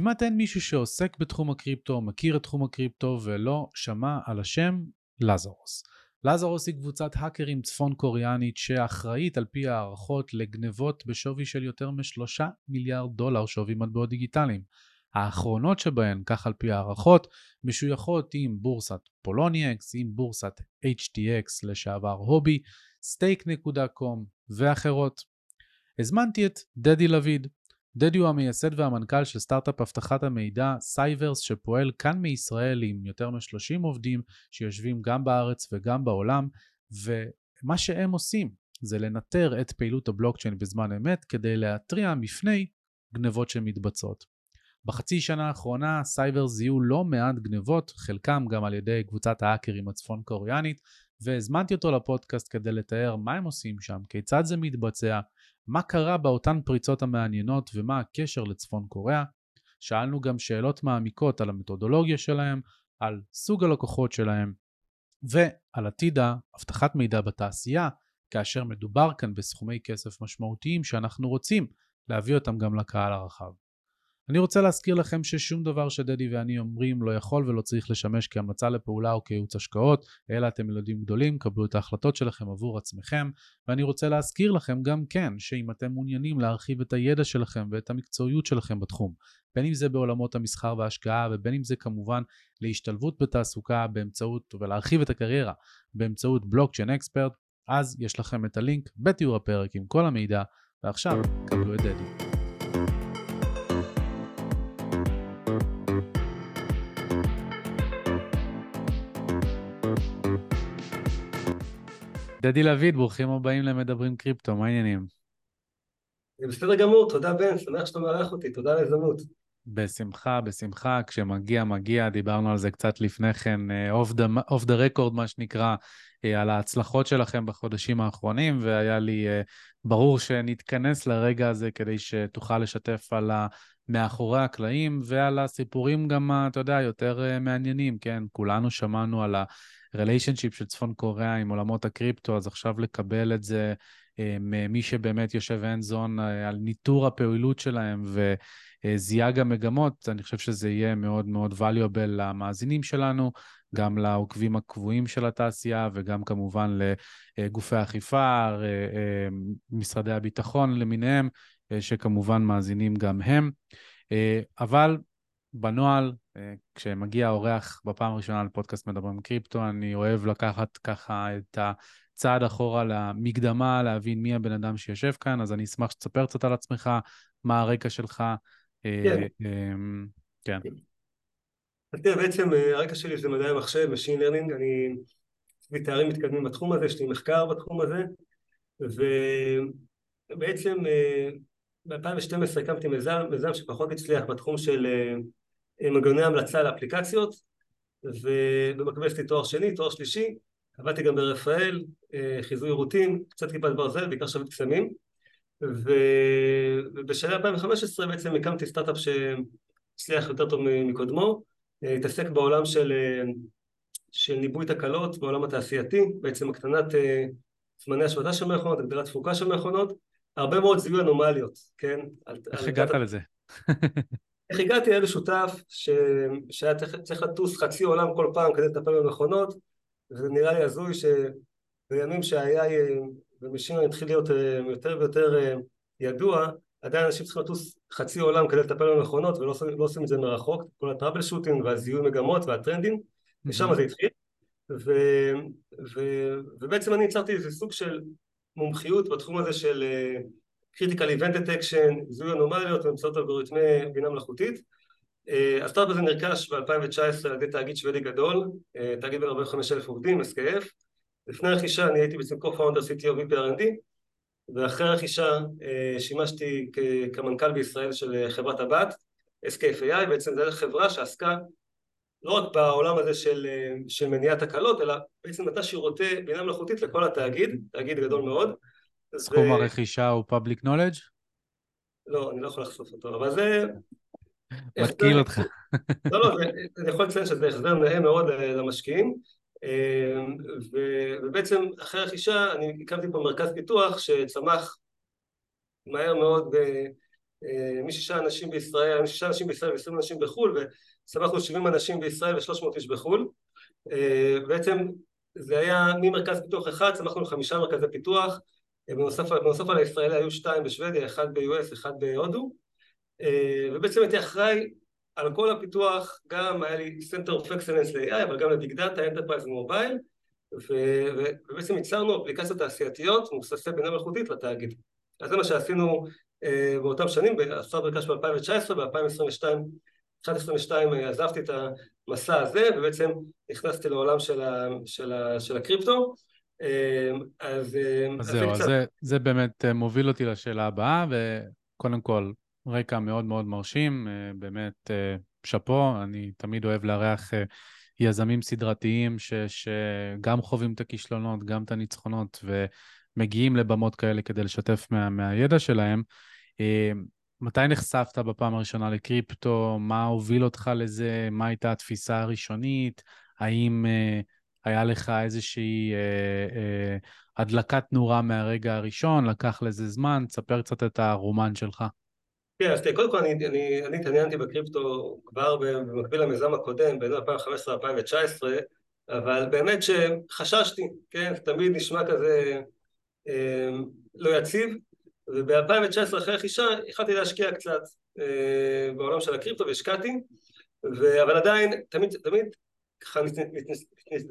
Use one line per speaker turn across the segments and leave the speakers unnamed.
כמעט אין מישהו שעוסק בתחום הקריפטו, מכיר את תחום הקריפטו ולא שמע על השם לזרוס. לזרוס היא קבוצת האקרים צפון קוריאנית שאחראית על פי הערכות לגנבות בשווי של יותר משלושה מיליארד דולר שווי מטבעות דיגיטליים. האחרונות שבהן, כך על פי הערכות, משויכות עם בורסת פולוניאקס, עם בורסת HTX לשעבר הובי, stake.com ואחרות. הזמנתי את דדי לביד. דדי הוא המייסד והמנכ"ל של סטארט-אפ אבטחת המידע סייברס שפועל כאן מישראל עם יותר מ-30 עובדים שיושבים גם בארץ וגם בעולם ומה שהם עושים זה לנטר את פעילות הבלוקצ'יין בזמן אמת כדי להתריע מפני גנבות שמתבצעות. בחצי שנה האחרונה סייברס זיהו לא מעט גנבות, חלקם גם על ידי קבוצת ההאקרים הצפון קוריאנית, והזמנתי אותו לפודקאסט כדי לתאר מה הם עושים שם, כיצד זה מתבצע, מה קרה באותן פריצות המעניינות ומה הקשר לצפון קוריאה. שאלנו גם שאלות מעמיקות על המתודולוגיה שלהם, על סוג הלקוחות שלהם ועל עתיד האבטחת מידע בתעשייה, כאשר מדובר כאן בסכומי כסף משמעותיים שאנחנו רוצים להביא אותם גם לקהל הרחב. אני רוצה להזכיר לכם ששום דבר שדדי ואני אומרים לא יכול ולא צריך לשמש כהמלצה לפעולה או כייעוץ השקעות, אלא אתם ילדים גדולים, קבלו את ההחלטות שלכם עבור עצמכם, ואני רוצה להזכיר לכם גם כן, שאם אתם מעוניינים להרחיב את הידע שלכם ואת המקצועיות שלכם בתחום, בין אם זה בעולמות המסחר וההשקעה ובין אם זה כמובן להשתלבות בתעסוקה באמצעות, ולהרחיב את הקריירה באמצעות בלוקצ'יין אקספרט, אז יש לכם את הלינק בתיאור הפרק עם כל המידע, ועכשיו קבלו את דדי. דדי לויד, ברוכים הבאים למדברים קריפטו, מה העניינים?
בסדר גמור, תודה בן, שמח שאתה מארח אותי, תודה על ההזדמנות.
בשמחה, בשמחה, כשמגיע, מגיע, דיברנו על זה קצת לפני כן, אוף דה רקורד, מה שנקרא, אה, על ההצלחות שלכם בחודשים האחרונים, והיה לי uh, ברור שנתכנס לרגע הזה כדי שתוכל לשתף על ה... מאחורי הקלעים ועל הסיפורים גם, אתה יודע, יותר uh, מעניינים, כן? כולנו שמענו על ריליישנשיפ של צפון קוריאה עם עולמות הקריפטו, אז עכשיו לקבל את זה אה, ממי שבאמת יושב אין זון אה, על ניטור הפעילות שלהם וזיהה גם מגמות, אני חושב שזה יהיה מאוד מאוד valuable למאזינים שלנו, גם לעוקבים הקבועים של התעשייה וגם כמובן לגופי האכיפה, אה, משרדי הביטחון למיניהם, שכמובן מאזינים גם הם. אבל בנוהל, אה, כשמגיע אורח בפעם הראשונה לפודקאסט מדברים קריפטו, אני אוהב לקחת ככה את הצעד אחורה למקדמה, להבין מי הבן אדם שיושב כאן, אז אני אשמח שתספר קצת על עצמך, מה הרקע שלך.
אה, כן. אמ, כן. אז תראה, בעצם אה, הרקע שלי זה מדעי המחשב, Machine Learning, אני עשיתי תארים מתקדמים בתחום הזה, יש לי מחקר בתחום הזה, ובעצם ב-2012 הקמתי מיזם, מיזם שפחות הצליח בתחום של מנגנוני המלצה לאפליקציות ובמקביל עשיתי תואר שני, תואר שלישי, עבדתי גם ברפאל, אה, חיזוי רוטין, קצת כיפת ברזל, בעיקר שבת קסמים ובשנה 2015 בעצם הקמתי סטארט-אפ שהצליח יותר טוב מקודמו, אה, התעסק בעולם של, אה, של ניבוי תקלות בעולם התעשייתי, בעצם הקטנת זמני השבתה של מכונות, הגדלת תפוקה של מכונות, הרבה מאוד זיהוי אנומליות, כן?
איך הגעת לזה?
איך הגעתי? לאיזה שותף ש... שהיה צריך לטוס חצי עולם כל פעם כדי לטפל במכונות וזה נראה לי הזוי שבימים שהיה ומשין התחיל להיות אה, יותר ויותר אה, ידוע עדיין אנשים צריכים לטוס חצי עולם כדי לטפל במכונות ולא לא עושים את זה מרחוק. כל ה troubleshooting והזיהוי מגמות והטרנדים ושם זה התחיל. ו, ו, ובעצם אני יצרתי איזה סוג של מומחיות בתחום הזה של אה, critical event detection, זיהוי אנומליות באמצעות אלגוריתמי בינה מלאכותית. אה, הסטארט הזה נרכש ב-2019 על ידי תאגיד שוודי גדול, אה, תאגיד בין 45 אלף עובדים, SKF. לפני הרכישה אני הייתי בעצם co-founder CTO VPRND, ואחרי הרכישה אה, שימשתי כמנכ"ל בישראל של חברת הבת, SKF AI, בעצם זו חברה שעסקה לא רק בעולם הזה של, של מניעת תקלות, אלא בעצם נתנה שירותי בינה מלאכותית לכל התאגיד, תאגיד גדול מאוד.
סכום הרכישה הוא public knowledge?
לא, אני לא יכול לחשוף אותו, אבל זה...
מתקיל אותך.
לא, לא, אני יכול לציין שזה החזר נאה מאוד אה, למשקיעים, אה, ובעצם אחרי הרכישה אני הקמתי פה מרכז פיתוח שצמח מהר מאוד משישה אנשים בישראל, משישה אנשים בישראל ועשרים אנשים בחו"ל וצמחנו שבעים אנשים בישראל ושלוש מאות איש בחו"ל בעצם זה היה ממרכז פיתוח אחד צמחנו לחמישה מרכזי פיתוח בנוסף, בנוסף על הישראלי היו שתיים בשוודיה, אחד ב-US, אחד בהודו ובעצם הייתי אחראי על כל הפיתוח, גם היה לי Center of Excellence ל-AI אבל גם לביג דאטה, Enterprise ומובייל ובעצם ייצרנו אפליקציות תעשייתיות מבוססי בינה מלאכותית לתאגיד אז זה מה שעשינו באותם שנים, עשרה ברכש ב-2019, ב-2022, 2022 עזבתי את המסע הזה ובעצם נכנסתי לעולם של, ה, של, ה, של הקריפטו.
אז, אז זהו, אז זה, זה באמת מוביל אותי לשאלה הבאה, וקודם כל, רקע מאוד מאוד מרשים, באמת שאפו, אני תמיד אוהב לארח יזמים סדרתיים ש, שגם חווים את הכישלונות, גם את הניצחונות, ומגיעים לבמות כאלה כדי לשתף מה, מהידע שלהם. אה, מתי נחשפת בפעם הראשונה לקריפטו? מה הוביל אותך לזה? מה הייתה התפיסה הראשונית? האם אה, היה לך איזושהי אה, אה, הדלקת נורה מהרגע הראשון? לקח לזה זמן? תספר קצת את הרומן שלך.
כן, אז קודם כל אני, אני, אני התעניינתי בקריפטו כבר במקביל למיזם הקודם, בין 2015-2019, אבל באמת שחששתי, כן? תמיד נשמע כזה אה, לא יציב, וב-2019 אחרי רכישה החלטתי להשקיע קצת אה, בעולם של הקריפטו והשקעתי, ו... אבל עדיין תמיד, תמיד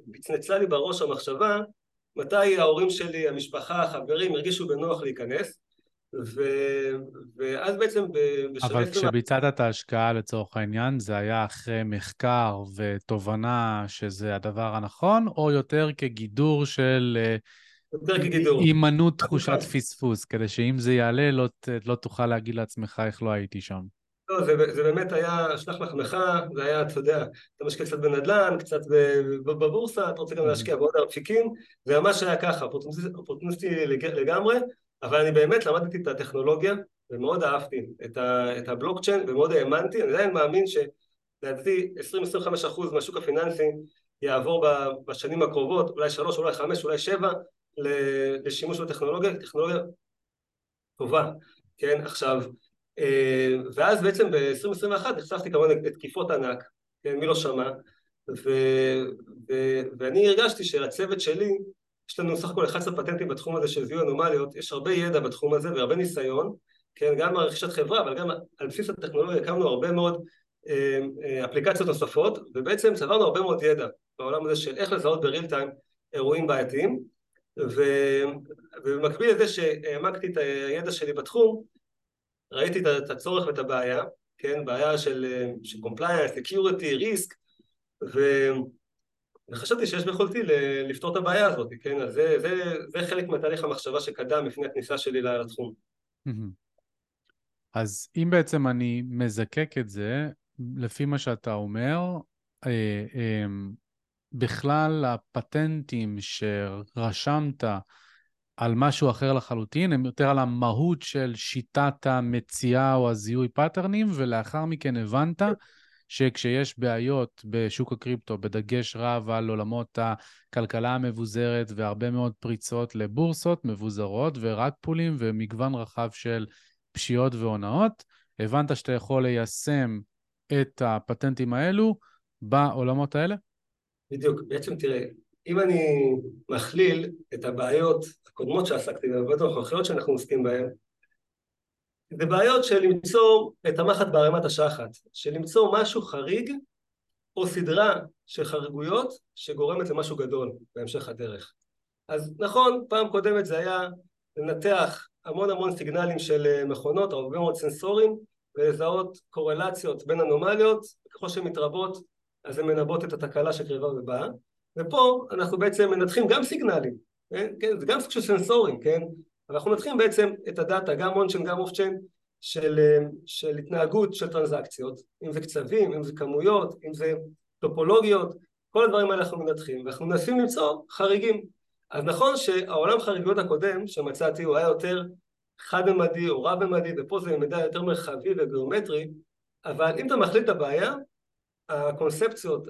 מצנצלה לי בראש המחשבה מתי ההורים שלי, המשפחה, החברים הרגישו בנוח להיכנס ו... ואז בעצם
בשלב... אבל כשביצעת את ההשקעה לצורך העניין, זה היה אחרי מחקר ותובנה שזה הדבר הנכון, או יותר כגידור של אה,
יותר כגידור.
הימנעות תחושת פספוס, כדי שאם זה יעלה, לא, לא תוכל להגיד לעצמך איך לא הייתי שם.
לא, זה, זה באמת היה שלח לחמך, זה היה, אתה יודע, אתה משקיע קצת בנדל"ן, קצת בבורסה, אתה רוצה גם להשקיע בעוד אפיקים, זה ממש היה ככה, אופורטוניסטי לגמרי, אבל אני באמת למדתי את הטכנולוגיה, ומאוד אהבתי את, ה, את הבלוקצ'יין, ומאוד האמנתי, אני עדיין מאמין שלדעתי 20-25% מהשוק הפיננסי יעבור בשנים הקרובות, אולי שלוש, אולי חמש, אולי שבע, לשימוש בטכנולוגיה, טכנולוגיה טובה, כן, עכשיו, ואז בעצם ב-2021 נחשפתי כמובן לתקיפות ענק, כן, מי לא שמע, ו, ו, ואני הרגשתי שהצוות שלי, יש לנו סך הכל 11 פטנטים בתחום הזה של זיהוי אנומליות, יש הרבה ידע בתחום הזה והרבה ניסיון, כן, גם ברכישת חברה, אבל גם על בסיס הטכנולוגיה הקמנו הרבה מאוד אה, אה, אפליקציות נוספות, ובעצם צברנו הרבה מאוד ידע בעולם הזה של איך לזהות בריל טיים אירועים בעייתיים, ו... ובמקביל לזה שהעמקתי את הידע שלי בתחום, ראיתי את הצורך ואת הבעיה, כן, בעיה של, של compliance, security, risk, ו... וחשבתי שיש ביכולתי לפתור את הבעיה הזאת, כן, אז זה, זה, זה חלק מתהליך המחשבה שקדם לפני הכניסה שלי לתחום.
אז אם בעצם אני מזקק את זה, לפי מה שאתה אומר, אה, אה, בכלל הפטנטים שרשמת על משהו אחר לחלוטין, הם יותר על המהות של שיטת המציאה או הזיהוי patterns, ולאחר מכן הבנת שכשיש בעיות בשוק הקריפטו, בדגש רב על עולמות הכלכלה המבוזרת והרבה מאוד פריצות לבורסות מבוזרות ו rug pulls ומגוון רחב של פשיעות והונאות, הבנת שאתה יכול ליישם את הפטנטים האלו בעולמות האלה?
בדיוק, בעצם תראה, אם אני מכליל את הבעיות הקודמות שעסקתי בהן, הבעיות הנוכחיות שאנחנו עוסקים בהן, זה בעיות של למצוא את המחט בערימת השחת, של למצוא משהו חריג או סדרה של חריגויות שגורמת למשהו גדול בהמשך הדרך. אז נכון, פעם קודמת זה היה לנתח המון המון סיגנלים של מכונות, הרבה מאוד סנסורים, ולזהות קורלציות בין אנומליות, ככל שהן מתרבות אז הן מנבאות את התקלה שקרבה ובאה, ופה אנחנו בעצם מנתחים גם סיגנלים, כן? כן? זה גם סוג של סנסורים, כן? אנחנו מנתחים בעצם את הדאטה, גם on-chain, גם off-chain, של, של התנהגות של טרנזקציות, אם זה קצבים, אם זה כמויות, אם זה טופולוגיות, כל הדברים האלה אנחנו מנתחים, ואנחנו מנסים למצוא חריגים. אז נכון שהעולם חריגות הקודם שמצאתי הוא היה יותר חד-ממדי או רב-ממדי, ופה זה מידע יותר מרחבי וגיאומטרי, אבל אם אתה מחליט את הבעיה, הקונספציות,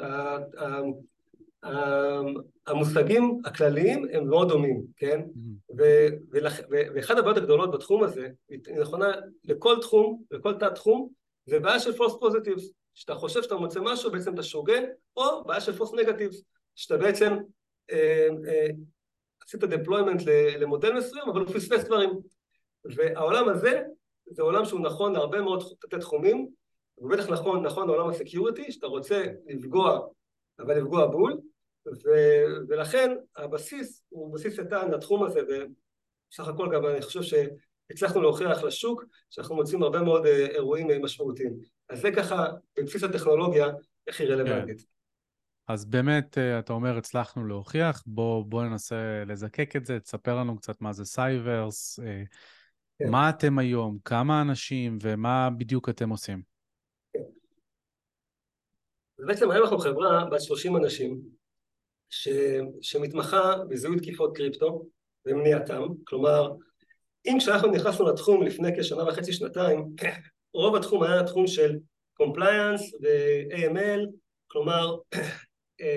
המושגים הכלליים הם מאוד דומים, כן? Mm-hmm. ואחת הבעיות הגדולות בתחום הזה, היא נכונה לכל תחום, לכל תת תחום, זה בעיה של false positives, שאתה חושב שאתה מוצא משהו, בעצם אתה שוגה, או בעיה של false negatives, שאתה בעצם אה, אה, עשית deployment למודל מסוים, אבל הוא פספס דברים. והעולם הזה, זה עולם שהוא נכון להרבה מאוד תתי תחומים, הוא בטח נכון, נכון לעולם הסקיוריטי, שאתה רוצה לפגוע, אבל לפגוע בול, ו, ולכן הבסיס הוא בסיס איתן לתחום הזה, ובסך הכל גם אני חושב שהצלחנו להוכיח לשוק שאנחנו מוצאים הרבה מאוד אה, אירועים אה, משמעותיים. אז זה ככה בבסיס הטכנולוגיה, איך היא רלוונטית. כן.
אז באמת, אה, אתה אומר, הצלחנו להוכיח, בוא, בוא ננסה לזקק את זה, תספר לנו קצת מה זה סייברס, כן. מה אתם היום, כמה אנשים ומה בדיוק אתם עושים. כן.
בעצם היום אנחנו חברה בת 30 אנשים, ש, שמתמחה בזיהוי תקיפות קריפטו ומניעתם, כלומר אם כשאנחנו נכנסנו לתחום לפני כשנה וחצי שנתיים רוב התחום היה תחום של compliance ו-AML, כלומר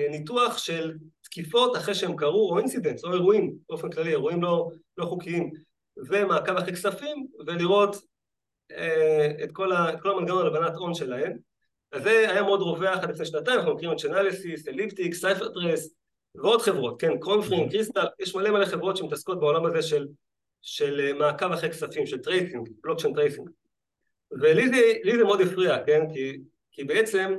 ניתוח של תקיפות אחרי שהם קרו או incidents או אירועים באופן כללי, אירועים לא, לא חוקיים ומעקב אחרי כספים ולראות אה, את כל, כל המנגנון הלבנת הון שלהם. אז זה היה מאוד רווח עד לפני שנתיים, אנחנו מכירים את Chainalysis, Elliptic, CipherTrace ועוד חברות, כן, Coinfirm, mm-hmm. Crystal, יש מלא מלא חברות שמתעסקות בעולם הזה של, של אה, מעקב אחרי כספים, של tracing, blockchain tracing. ולי זה, זה מאוד הפריע, כן, כי, כי בעצם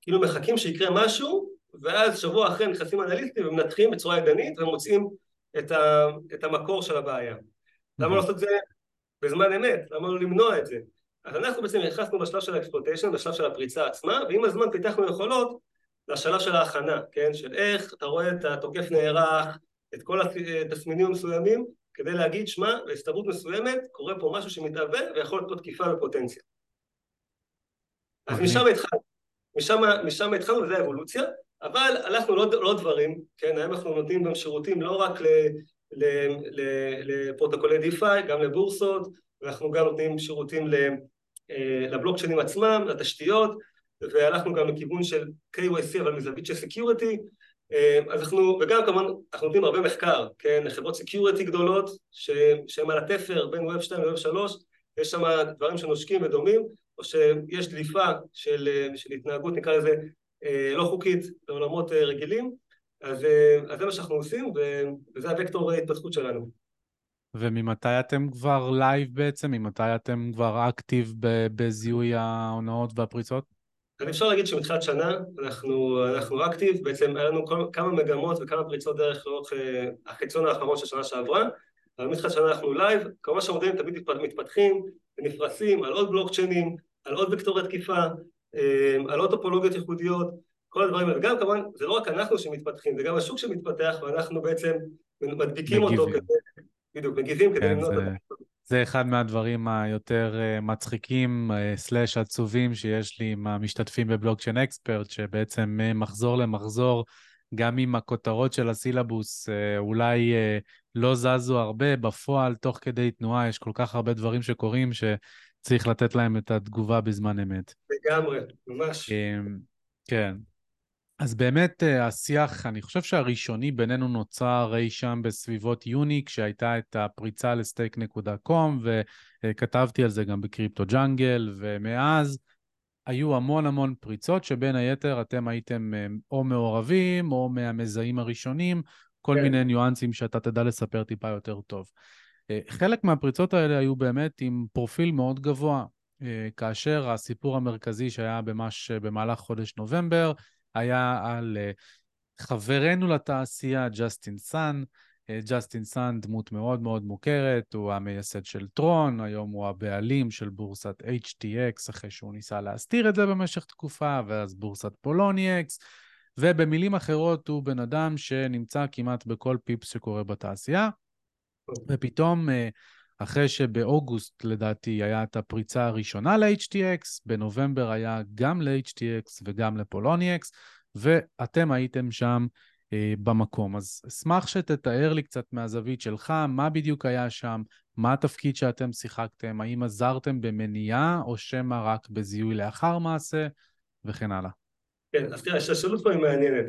כאילו מחכים שיקרה משהו, ואז שבוע אחרי נכנסים אנליסטים ומנתחים בצורה ידנית ומוצאים את, ה, את המקור של הבעיה. Mm-hmm. למה לא לעשות את זה בזמן אמת? למה לא למנוע את זה? אז אנחנו בעצם נכנסנו בשלב של ה exploitation, בשלב של הפריצה עצמה, ועם הזמן פיתחנו יכולות לשלב של ההכנה, כן? של איך אתה רואה את התוקף נערך, את כל התסמינים המסוימים, כדי להגיד, שמע, בהסתברות מסוימת קורה פה משהו שמתהווה ויכול להיות פה תקיפה בפוטנציה. אז אוקיי. משם התחלנו, משם, משם התחלנו וזה האבולוציה, אבל הלכנו לעוד לא, לא דברים, כן? היום אנחנו נותנים גם שירותים לא רק לפרוטוקולי דיפיי, גם לבורסות, ואנחנו גם נותנים שירותים אה, לבלוקצ'יינים עצמם, לתשתיות, והלכנו גם לכיוון של KYC אבל מזווית של security אה, אז אנחנו, וגם כמובן אנחנו נותנים הרבה מחקר, כן, לחברות security גדולות שהן על התפר בין Web 2 ל Web 3 יש שם דברים שנושקים ודומים או שיש דליפה של, של התנהגות נקרא לזה אה, לא חוקית בעולמות רגילים אז, אז זה מה שאנחנו עושים וזה הוקטור ההתפתחות שלנו.
וממתי אתם כבר live בעצם? ממתי אתם כבר active בזיהוי ההונאות והפריצות?
אז אפשר להגיד שמתחילת שנה אנחנו, אנחנו active, בעצם היה לנו כמה מגמות וכמה פריצות דרך לאורך אה, החציון האחרון של שנה שעברה, אבל מתחילת שנה אנחנו live, כמובן שהמודלים תמיד מתפתחים ונפרסים על עוד בלוקצ'יינים, על עוד וקטורי תקיפה, אה, על עוד טופולוגיות ייחודיות, כל הדברים האלה, וגם כמובן זה לא רק אנחנו שמתפתחים, זה גם השוק שמתפתח ואנחנו בעצם מדביקים מגיבים. אותו כדי, בדיוק, מגיבים כדי כן, למנוע את
זה. אחד מהדברים היותר אה, מצחיקים, אה, סלאש עצובים, שיש לי עם המשתתפים בבלוקצ'יין אקספרט, שבעצם ממחזור למחזור, גם אם הכותרות של הסילבוס אה, אולי לא זזו הרבה, בפועל, תוך כדי תנועה, יש כל כך הרבה דברים שקורים, שצריך לתת להם את התגובה בזמן אמת.
לגמרי, ממש.
כן. אז באמת אה, השיח, אני חושב שהראשוני בינינו נוצר אי שם בסביבות יוני, כשהייתה את הפריצה לסטייק.קום, וכתבתי על זה גם בקריפטו ג'אנגל, ומאז היו המון המון פריצות, שבין היתר אתם הייתם אה, או מעורבים, או מהמזהים הראשונים, כל כן. מיני ניואנסים שאתה תדע לספר טיפה יותר טוב. אה, חלק מהפריצות האלה היו באמת עם פרופיל מאוד גבוה, כאשר הסיפור המרכזי שהיה ממש במהלך חודש נובמבר, היה על אה, חברנו לתעשייה, ג'סטין סאן. אה, ג'סטין סאן דמות מאוד מאוד מוכרת, הוא המייסד של Tron, היום הוא הבעלים של בורסת HTX, אחרי שהוא ניסה להסתיר את זה במשך תקופה, ואז בורסת Poloniex, ובמילים אחרות הוא בן אדם שנמצא כמעט בכל פיפס שקורה בתעשייה, ופתאום, אה, אחרי שבאוגוסט לדעתי היה את הפריצה הראשונה ל-HTX, בנובמבר היה גם ל-HTX וגם לפולוני-אקס, ואתם הייתם שם אה, במקום. אז אשמח שתתאר לי קצת מהזווית שלך, מה בדיוק היה שם, מה התפקיד שאתם שיחקתם, האם עזרתם במניעה או שמא רק בזיהוי לאחר מעשה, וכן הלאה.
כן, אז תראה, השאלות פה היא מעניינת.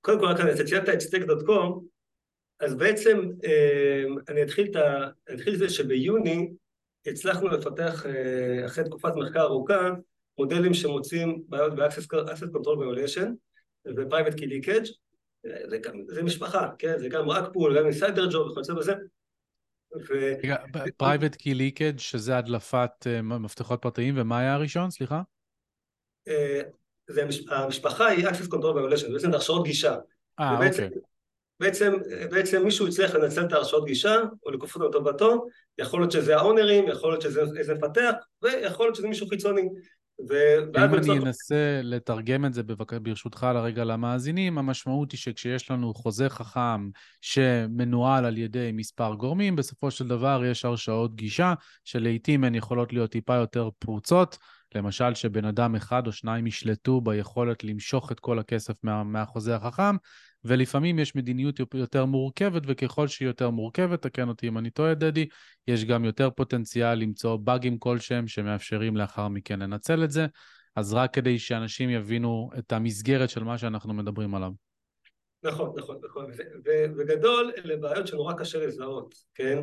קודם כל, רק אתה ציינת את Stake.com, אז בעצם אני אתחיל את זה שביוני הצלחנו לפתח אחרי תקופת מחקר ארוכה מודלים שמוצאים בעיות ב-access control violation ו-private key leakage זה, גם, זה משפחה, כן? זה גם rug pull, גם insider job וכיוצא בזה
private key leakage שזה הדלפת אה, מפתחות פרטיים, ומה היה הראשון? סליחה?
אה, זה המשפחה היא access control violation, בעצם זה הרשאות גישה.
אה, אוקיי.
בעצם, בעצם מישהו הצליח לנצל את ההרשאות גישה, או לכופות אותם לטובתו, יכול להיות שזה האונרים, יכול להיות שזה איזה מפתח, ויכול להיות שזה מישהו חיצוני.
אם אני אנסה לתרגם את זה ברשותך לרגע למאזינים, המשמעות היא שכשיש לנו חוזה חכם שמנוהל על ידי מספר גורמים, בסופו של דבר יש הרשאות גישה, שלעיתים הן יכולות להיות טיפה יותר פרוצות, למשל שבן אדם אחד או שניים ישלטו ביכולת למשוך את כל הכסף מה, מהחוזה החכם, ולפעמים יש מדיניות יותר מורכבת, וככל שהיא יותר מורכבת, תקן אותי אם אני טועה, דדי, יש גם יותר פוטנציאל למצוא באגים כלשהם שמאפשרים לאחר מכן לנצל את זה, אז רק כדי שאנשים יבינו את המסגרת של מה שאנחנו מדברים עליו.
נכון, נכון, נכון. ובגדול, אלה בעיות שנורא קשה לזהות, כן?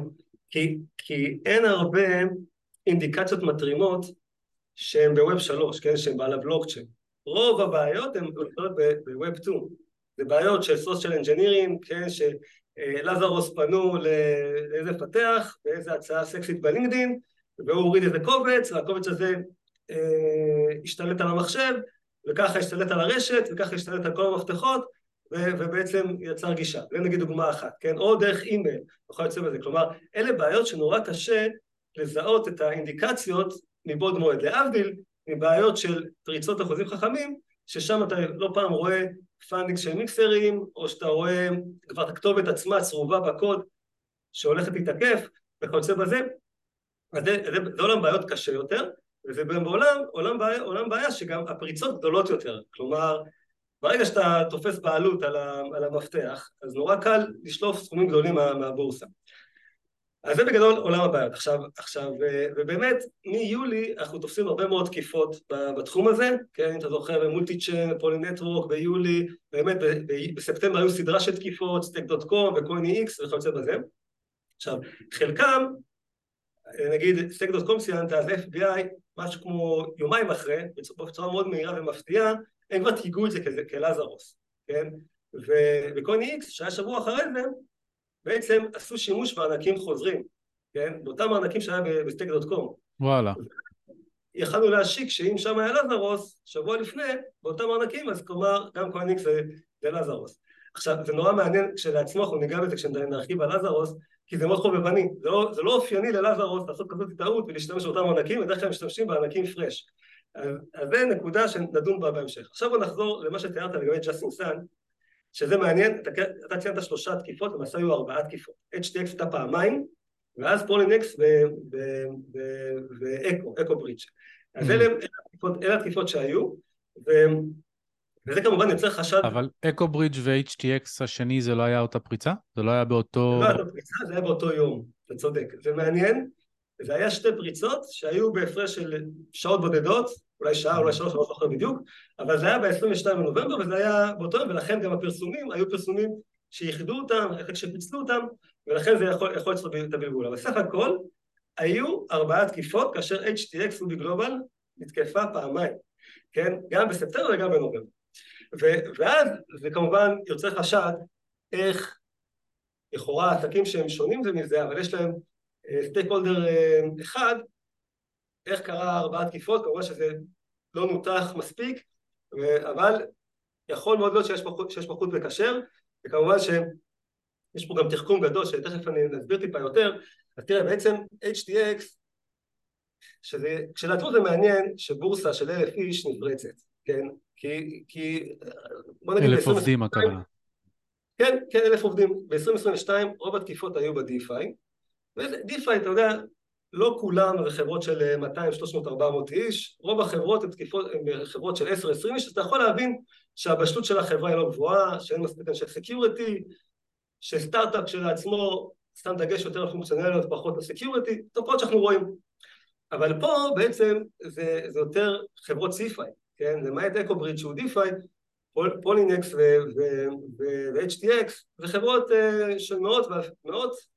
כי, כי אין הרבה אינדיקציות מטרימות שהן ב Web 3, כן? שהן על הבלוקצ'יין. רוב הבעיות הן ב Web 2. זה בעיות של social engineering, כן, שלזרוס פנו לאיזה מפתח, באיזה הצעה סקסית בלינקדין, והוא הוריד איזה קובץ, והקובץ הזה אה, השתלט על המחשב, וככה השתלט על הרשת, וככה השתלט על כל המפתחות, ו- ובעצם יצר גישה. זה נגיד דוגמה אחת, כן? או דרך אימייל, וכיוצא בזה. כלומר, אלה בעיות שנורא קשה לזהות את האינדיקציות מבעוד מועד. להבדיל מבעיות של פריצות חוזים חכמים, ששם אתה לא פעם רואה funding של מיקסרים, או שאתה רואה כבר את הכתובת עצמה צרובה בקוד שהולכת להיתקף וכיוצא בזה, אז זה, זה, זה עולם בעיות קשה יותר, וזה בעולם עולם בעיה, עולם בעיה שגם הפריצות גדולות יותר, כלומר ברגע שאתה תופס בעלות על, המפתח, אז נורא קל לשלוף סכומים גדולים מה, מהבורסה. אז זה בגדול עולם הבעיות. עכשיו, עכשיו, ובאמת, מיולי אנחנו תופסים הרבה מאוד תקיפות בתחום הזה, כן, אם אתה זוכר, Multichain, Poly Network ביולי, באמת בספטמבר היו סדרה של תקיפות, Stake dot com ו CoinEx וכיוצא בזה. עכשיו, חלקם, נגיד Stake dot com ציינת, אז FBI, משהו כמו יומיים אחרי, בצורה מאוד מהירה ומפתיעה, הם כבר תייגו את זה כלזרוס, כן? ו CoinEx, שהיה שבוע אחרי זה, בעצם עשו שימוש בארנקים חוזרים, כן? באותם ארנקים שהיה ב Stake dot com.
וואלה.
יכלנו להסיק שאם שם היה לזרוס, שבוע לפני, באותם ארנקים, אז כלומר גם CoinEx זה, זה לזרוס. עכשיו, זה נורא מעניין כשלעצמו, אנחנו ניגע בזה כשנרחיב על לזרוס, כי זה מאוד חובבני, זה לא, זה לא אופייני ללזרוס לעשות כזאת טעות ולהשתמש באותם ארנקים, בדרך כלל משתמשים בארנקים fresh. אז, אז זה נקודה שנדון בה בהמשך. עכשיו בוא נחזור למה שתיארת לגבי ג'סטין סאן, שזה מעניין, אתה, אתה ציינת שלושה תקיפות, למעשה היו ארבעה תקיפות. HTX הייתה פעמיים, ואז Poloniex ו HECO, HECO Bridge. אז mm. אלה, אלה התקיפות שהיו, ו, וזה כמובן יוצר חשד...
אבל HECO Bridge ו-HTX השני זה לא היה אותה פריצה? זה לא היה באותו...
זה לא היה אותה פריצה, זה היה באותו יום, אתה צודק. זה מעניין, זה היה שתי פריצות שהיו בהפרש של שעות בודדות, אולי שעה, אולי שלוש, אני לא זוכר בדיוק, אבל זה היה ב-22 בנובמבר וזה היה באותו יום, ולכן גם הפרסומים היו פרסומים שייחדו אותם, שפיצלו אותם, ולכן זה יכול, יכול לצפות את הבלבול. אבל סך הכל, היו ארבעה תקיפות, כאשר HTX רובי גלובל נתקפה פעמיים, כן? גם בספטמבר וגם בנובמבר. ואז זה כמובן יוצר חשד איך לכאורה עסקים שהם שונים זה מזה, אבל יש להם סטייק uh, הולדר uh, אחד איך קרה ארבעה תקיפות, כמובן שזה לא נותח מספיק, אבל יכול מאוד להיות שיש פה, שיש פה חוט מקשר, וכמובן שיש פה גם תחכום גדול שתכף אני אסביר טיפה יותר, אז תראה בעצם HTX, שזה, כשלעצמו זה מעניין שבורסה של אלף איש נפרצת, כן? כי, כי
בוא נגיד... אלף עובדים הכוונה.
כן, כן, אלף עובדים. ב-2022 רוב התקיפות היו ב-DeFi, ו-DeFi, אתה יודע, לא כולם חברות של 200, 300, 400 איש, רוב החברות הן תקיפות, הן חברות של 10-20 איש, אז אתה יכול להבין שהבשלות של החברה היא לא גבוהה, שאין מספיק אנשי security, שסטארט-אפ כשלעצמו שם דגש יותר על פונקציונליות פחות על security, תופעות שאנחנו רואים. אבל פה בעצם זה, זה יותר חברות CeFi, כן, למעט אקו ברידג' שהוא DeFi, פולינקס ו-HTX זה חברות של מאות ומאות,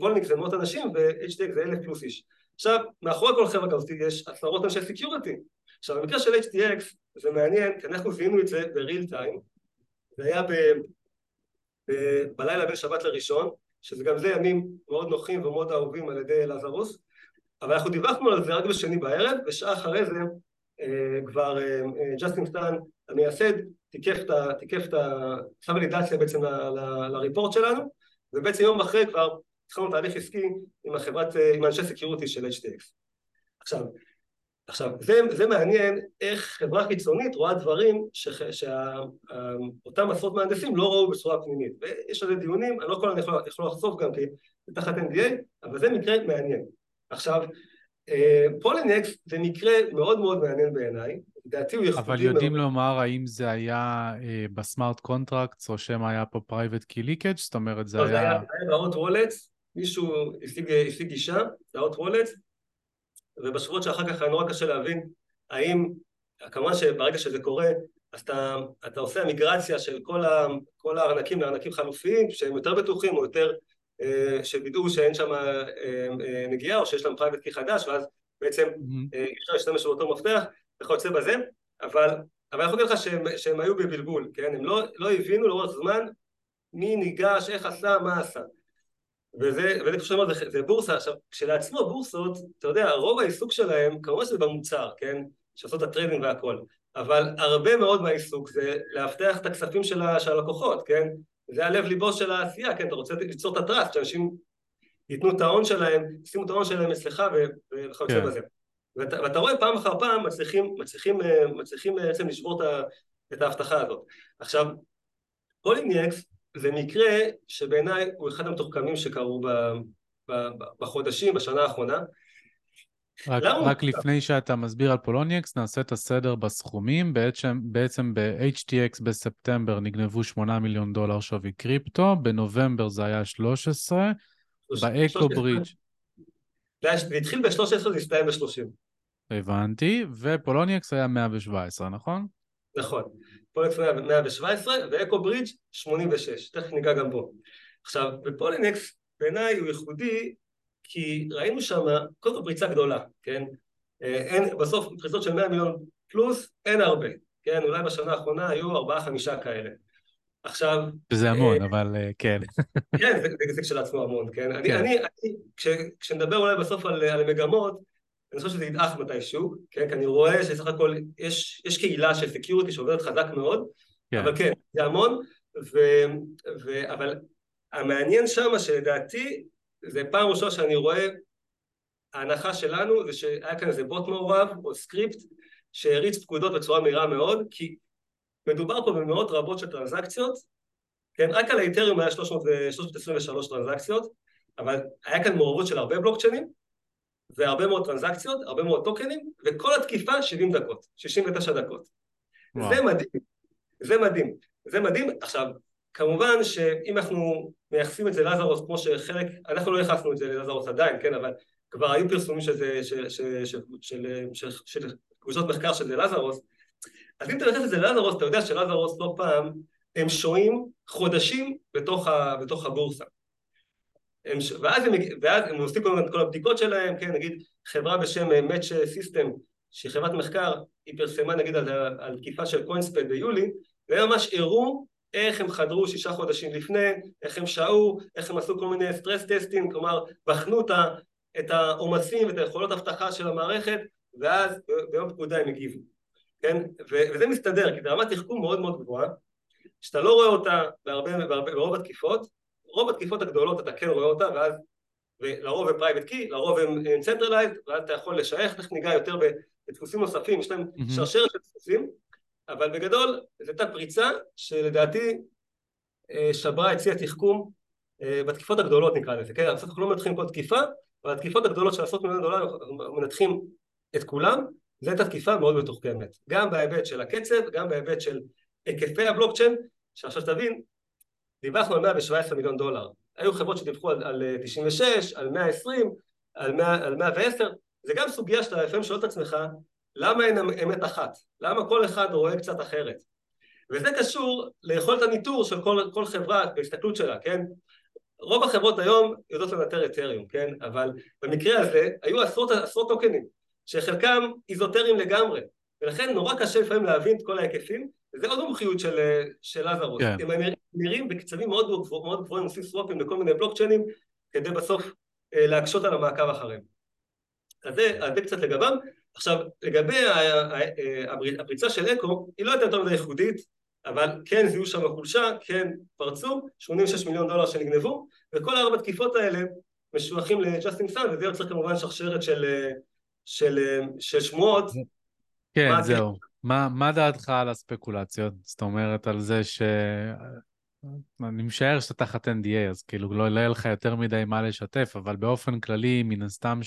פולינקס זה מאות אנשים ו-HTX זה אלף פלוס איש. עכשיו, מאחורי כל חברה כזאת יש עשרות אנשי security. עכשיו, במקרה של HTX זה מעניין, כי אנחנו זיהינו את זה ב real time, זה היה ב, ב, בלילה בין שבת לראשון, שזה גם זה ימים מאוד נוחים ומאוד אהובים על ידי לזרוס, אבל אנחנו דיווחנו על זה רק בשני בערב, ושעה אחרי זה אה, כבר אה, אה, ג'סטין סאן המייסד תיקף את ה... תיקף את ה... עשה בעצם ל report שלנו, ובעצם יום אחרי כבר התחלנו תהליך עסקי עם החברת, עם אנשי security של HTX. עכשיו, עכשיו זה, זה מעניין איך חברה חיצונית רואה דברים שאותם עשרות מהנדסים לא ראו בצורה פנימית ויש על זה דיונים, אני לא כל אני יכול לחשוף גם כי זה תחת NDA אבל זה מקרה מעניין עכשיו פולינקס זה מקרה מאוד מאוד מעניין בעיניי. לדעתי הוא
ייחודי אבל יודעים מאוד. לומר האם זה היה אה, ב smart contract או שמא היה פה private key leakage זאת אומרת זה
לא,
היה...
זה היה ב hot wallets מישהו השיג גישה ל hot wallets ובשבועות שאחר כך היה נורא קשה להבין האם, כמובן שברגע שזה קורה אז אתה, אתה עושה מיגרציה של כל, ה, כל הארנקים לארנקים חלופיים שהם יותר בטוחים או יותר אה, שווידאו שאין שם אה, אה, נגיעה או שיש להם private key חדש ואז בעצם. אה, אפשר להשתמש באותו מפתח וכיוצא בזה אבל, אבל יכול להגיד לך שהם, שהם היו בבלבול, כן? הם לא, לא הבינו לאורך זמן מי ניגש, איך עשה, מה עשה וזה, וזה כמו שאמרת, זה, זה בורסה, עכשיו כשלעצמו בורסות, אתה יודע, רוב העיסוק שלהם כמובן שזה במוצר, כן? שעושות את ה trading והכל, אבל הרבה מאוד מהעיסוק זה לאבטח את הכספים של, הלקוחות, כן? זה הלב ליבו של העשייה, כן? אתה רוצה ליצור את ה trust, שאנשים ייתנו את ההון שלהם, ישימו את ההון שלהם אצלך וכיוצא כן. בזה. ואתה, ואתה רואה פעם אחר פעם מצליחים, מצליחים, מצליחים בעצם לשבור את האבטחה הזאת. עכשיו, פולינקס זה מקרה שבעיניי הוא אחד המתוחכמים שקרו ב, ב, ב, בחודשים, בשנה האחרונה.
רק, רק לפני שאתה מסביר על פולוניאקס, נעשה את הסדר בסכומים. בעצם, בעצם ב-HTX בספטמבר נגנבו 8 מיליון דולר שווי קריפטו, בנובמבר זה היה 13, באקו ברידג'...
זה התחיל ב-13, זה הסתיים ב-30.
הבנתי, ופולוניאקס היה 117, נכון?
נכון. פולינקס 117 ואקו ברידג' 86, תכף ניגע גם בו. עכשיו, בפולינקס בעיניי הוא ייחודי כי ראינו שם קודם כל פריצה גדולה, כן? אה, אין, בסוף פריצות של 100 מיליון פלוס אין הרבה, כן? אולי בשנה האחרונה היו ארבעה חמישה כאלה. עכשיו...
זה המון, אה, אבל אה, כן.
כן, זה, זה כשלעצמו המון, כן? כן. אני, אני, אני כש, כשנדבר אולי בסוף על, על מגמות, אני חושב שזה ידעך מתישהו, כן? כי אני רואה שסך הכל יש, יש קהילה של security שעובדת חזק מאוד, כן. אבל כן, זה המון, ו, ו, אבל המעניין שם שלדעתי זה פעם ראשונה שאני רואה ההנחה שלנו זה שהיה כאן איזה בוט מעורב או סקריפט שהריץ פקודות בצורה מהירה מאוד כי מדובר פה במאות רבות של טרנזקציות כן, רק על האיתריום היה 323 טרנזקציות אבל היה כאן מעורבות של הרבה בלוקצ'יינים והרבה מאוד טרנזקציות, הרבה מאוד טוקנים, וכל התקיפה 70 דקות, 69 דקות. וואו. זה מדהים, זה מדהים, זה מדהים. עכשיו, כמובן שאם אנחנו מייחסים את זה לזרוס כמו שחלק, אנחנו לא ייחסנו את זה ללזרוס עדיין, כן, אבל כבר היו פרסומים של, של, של, של, של, של, של קבוצות מחקר של לזרוס, אז אם אתה מייחס את זה ללזרוס, אתה יודע שלזרוס לא פעם הם שוהים חודשים בתוך, ה, בתוך הבורסה. הם, ואז, הם, ואז הם עושים את כל הבדיקות שלהם, כן, נגיד חברה בשם Match System, שהיא חברת מחקר, היא פרסמה נגיד על, על תקיפה של קוינספד ביולי, והם ממש הראו איך הם חדרו שישה חודשים לפני, איך הם שהו, איך הם עשו כל מיני סטרס טסטים, כלומר בחנו את העומסים ואת היכולות האבטחה של המערכת, ואז ביום פקודה הם הגיבו, כן? וזה מסתדר, כי זה רמת תחכום מאוד מאוד גבוהה, שאתה לא רואה אותה בהרבה, בהרבה, ברוב התקיפות, רוב התקיפות הגדולות אתה כן רואה אותה ואז ולרוב הם private key, לרוב הם centralized ואז אתה יכול לשייך, ניגע יותר בדפוסים נוספים, יש להם mm-hmm. שרשרת של דפוסים אבל בגדול זו הייתה פריצה שלדעתי אה, שברה את שיא התחכום אה, בתקיפות הגדולות נקרא לזה, כן? בסוף אנחנו לא מנתחים כל תקיפה אבל התקיפות הגדולות של עשרות מיליון דולר מנתחים את כולם זו הייתה תקיפה מאוד מתוחכמת גם בהיבט של הקצב, גם בהיבט של היקפי הבלוקצ'יין שעכשיו תבין דיווחנו על 117 מיליון דולר. היו חברות שדיווחו על, על 96, על 120, על, 100, על 110, זה גם סוגיה שאתה לפעמים שואל את עצמך, למה אין אמת אחת? למה כל אחד רואה קצת אחרת? וזה קשור ליכולת הניטור של כל, כל חברה בהסתכלות שלה, כן? רוב החברות היום יודעות לנטר אתריום, כן? אבל במקרה הזה היו עשרות, עשרות טוקנים שחלקם איזוטריים לגמרי ולכן נורא קשה לפעמים להבין את כל ההיקפים וזה עוד מומחיות של, של לזרוס כן. הם נראים בקצבים מאוד מאוד גבוהים עושים סוואפים לכל מיני בלוקצ'יינים כדי בסוף אה, להקשות על המעקב אחריהם אז זה, אז זה קצת לגביו עכשיו לגבי הפריצה של אקו היא לא הייתה יותר מדי ייחודית אבל כן זיהו שם חולשה, כן פרצו, 86 מיליון דולר שנגנבו, וכל הארבע תקיפות האלה משולחים לג'סטין סאן, וזה יוצר כמובן שרשרת של, של, של שמועות.
כן, מה זהו. מה, מה דעתך על הספקולציות? זאת אומרת, על זה ש... אני משער שאתה תחת NDA, אז כאילו לא יהיה לך יותר מדי מה לשתף, אבל באופן כללי, מן הסתם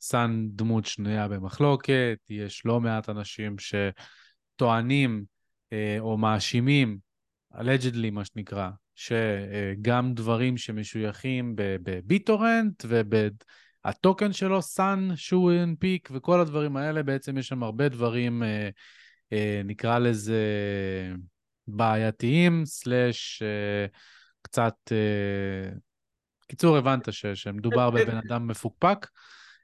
שסאן דמות שנויה במחלוקת, יש לא מעט אנשים שטוענים אה, או מאשימים, allegedly מה שנקרא, שגם דברים שמשויכים בביטורנט ובטוקן שלו, סאן, שהוא הנפיק וכל הדברים האלה, בעצם יש שם הרבה דברים, אה, אה, נקרא לזה בעייתיים, סלאש קצת... קיצור, הבנת שמדובר בבן אדם מפוקפק.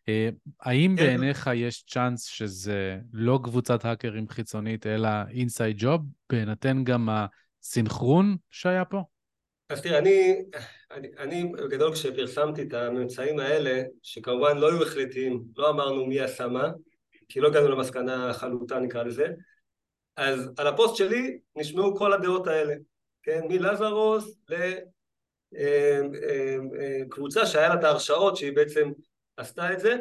אה, האם כן. בעיניך יש צ'אנס שזה לא קבוצת האקרים חיצונית, אלא אינסייד ג'וב, בהינתן גם הסינכרון שהיה פה?
אז תראה, אני, אני, אני בגדול כשפרסמתי את הממצאים האלה, שכמובן לא היו החלטיים, לא אמרנו מי עשה מה, כי לא הגענו למסקנה החלוטה נקרא לזה, אז על הפוסט שלי נשמעו כל הדעות האלה, כן, מלזרוס לקבוצה אה, אה, שהיה לה את ההרשאות שהיא בעצם עשתה את זה.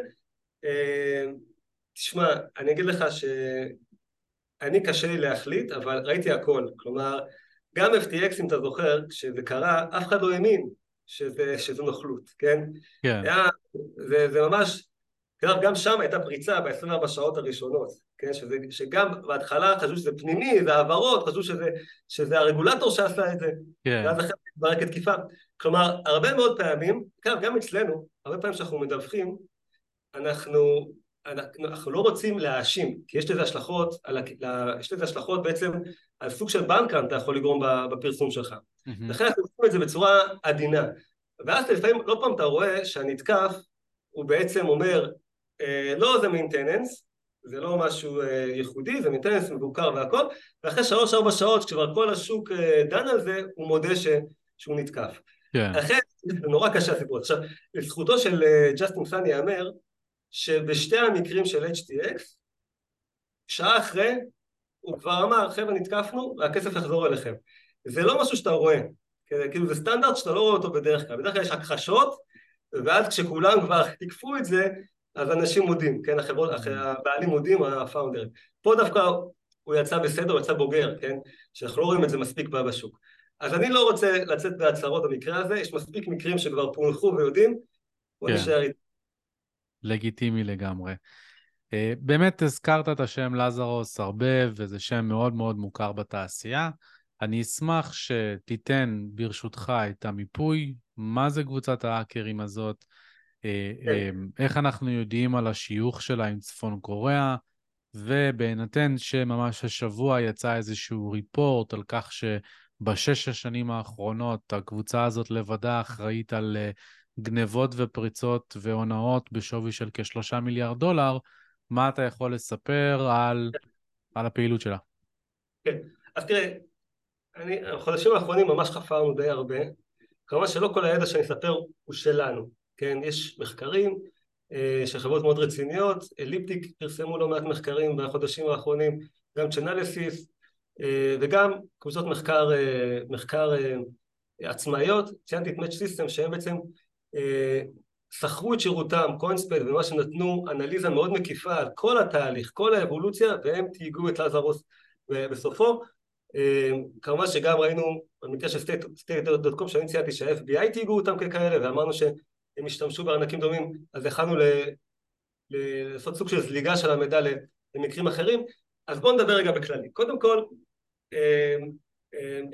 אה, תשמע, אני אגיד לך שאני קשה לי להחליט, אבל ראיתי הכל. כלומר, גם FTX, אם אתה זוכר, כשזה קרה, אף אחד לא האמין שזה, שזה נוכלות, כן? כן. היה, זה, זה ממש, גם שם הייתה פריצה ב-24 שעות הראשונות, כן? שזה, שגם בהתחלה חשבו שזה פנימי, זה העברות, חשבו שזה, שזה הרגולטור שעשה את זה, כן. ואז אחרי התברר כתקיפה. כלומר, הרבה מאוד פעמים, גם אצלנו, הרבה פעמים כשאנחנו מדווחים, אנחנו, אנחנו, אנחנו לא רוצים להאשים, כי יש לזה השלכות, על, יש לזה השלכות בעצם על סוג של בנקרן אתה יכול לגרום בפרסום שלך. Mm-hmm. לכן אנחנו עושים את זה בצורה עדינה. ואז לפעמים, לא פעם אתה רואה שהנתקף הוא בעצם אומר, אה, לא זה maintenance, זה לא משהו אה, ייחודי, זה maintenance מבוקר והכל, ואחרי שלוש-ארבע שעות, כשכבר כל השוק אה, דן על זה, הוא מודה ש, שהוא נתקף. כן. זה נורא קשה הסיפור. עכשיו, לזכותו של אה, ג'סטין סאן ייאמר שבשתי המקרים של HTX, שעה אחרי, הוא כבר אמר, חבר'ה נתקפנו והכסף יחזור אליכם. זה לא משהו שאתה רואה, כאילו זה סטנדרט שאתה לא רואה אותו בדרך כלל, בדרך כלל יש הכחשות, ואז כשכולם כבר תיקפו את זה, אז אנשים מודים, כן, החברות. הבעלים מודים, הפאונדרים. פה דווקא הוא יצא בסדר, הוא יצא בוגר, כן, שאנחנו לא רואים את זה מספיק בשוק. אז אני לא רוצה לצאת בהצהרות במקרה הזה, יש מספיק מקרים שכבר פוענחו ויודעים, בוא כן. נשאר איתי.
לגיטימי לגמרי. אה, באמת הזכרת את השם לזרוס הרבה, וזה שם מאוד מאוד מוכר בתעשייה. אני אשמח שתיתן ברשותך את המיפוי, מה זה קבוצת ההאקרים הזאת, אה, כן. אה, איך אנחנו יודעים על השיוך שלה עם צפון קוריאה, ובהינתן שממש השבוע יצא איזשהו ריפורט על כך ש... בשש השנים האחרונות הקבוצה הזאת לבדה אחראית על אה, גנבות ופריצות והונאות בשווי של כשלושה מיליארד דולר, מה אתה יכול לספר על, על הפעילות שלה?
כן, אז תראה, אני, החודשים האחרונים ממש חפרנו די הרבה, כמובן שלא כל הידע שאני אספר הוא שלנו, כן, יש מחקרים אה, של חברות מאוד רציניות, אליפטיק פרסמו לא מעט מחקרים בחודשים האחרונים, גם צ'נליסיס, וגם קבוצות מחקר, אה, מחקר אה, עצמאיות, ציינתי את Match System שהם בעצם שכרו את שירותם, קוינספד ומה שנתנו אנליזה מאוד מקיפה על כל התהליך, כל האבולוציה והם תהיגו את לזרוס בסופו כמובן שגם ראינו במקרה של stake.com שאני ציינתי שה-FBI תייגו אותם ככאלה ואמרנו שהם השתמשו בארנקים דומים אז יכלנו לעשות סוג של זליגה של המידע למקרים אחרים אז בואו נדבר רגע בכללי. קודם כל,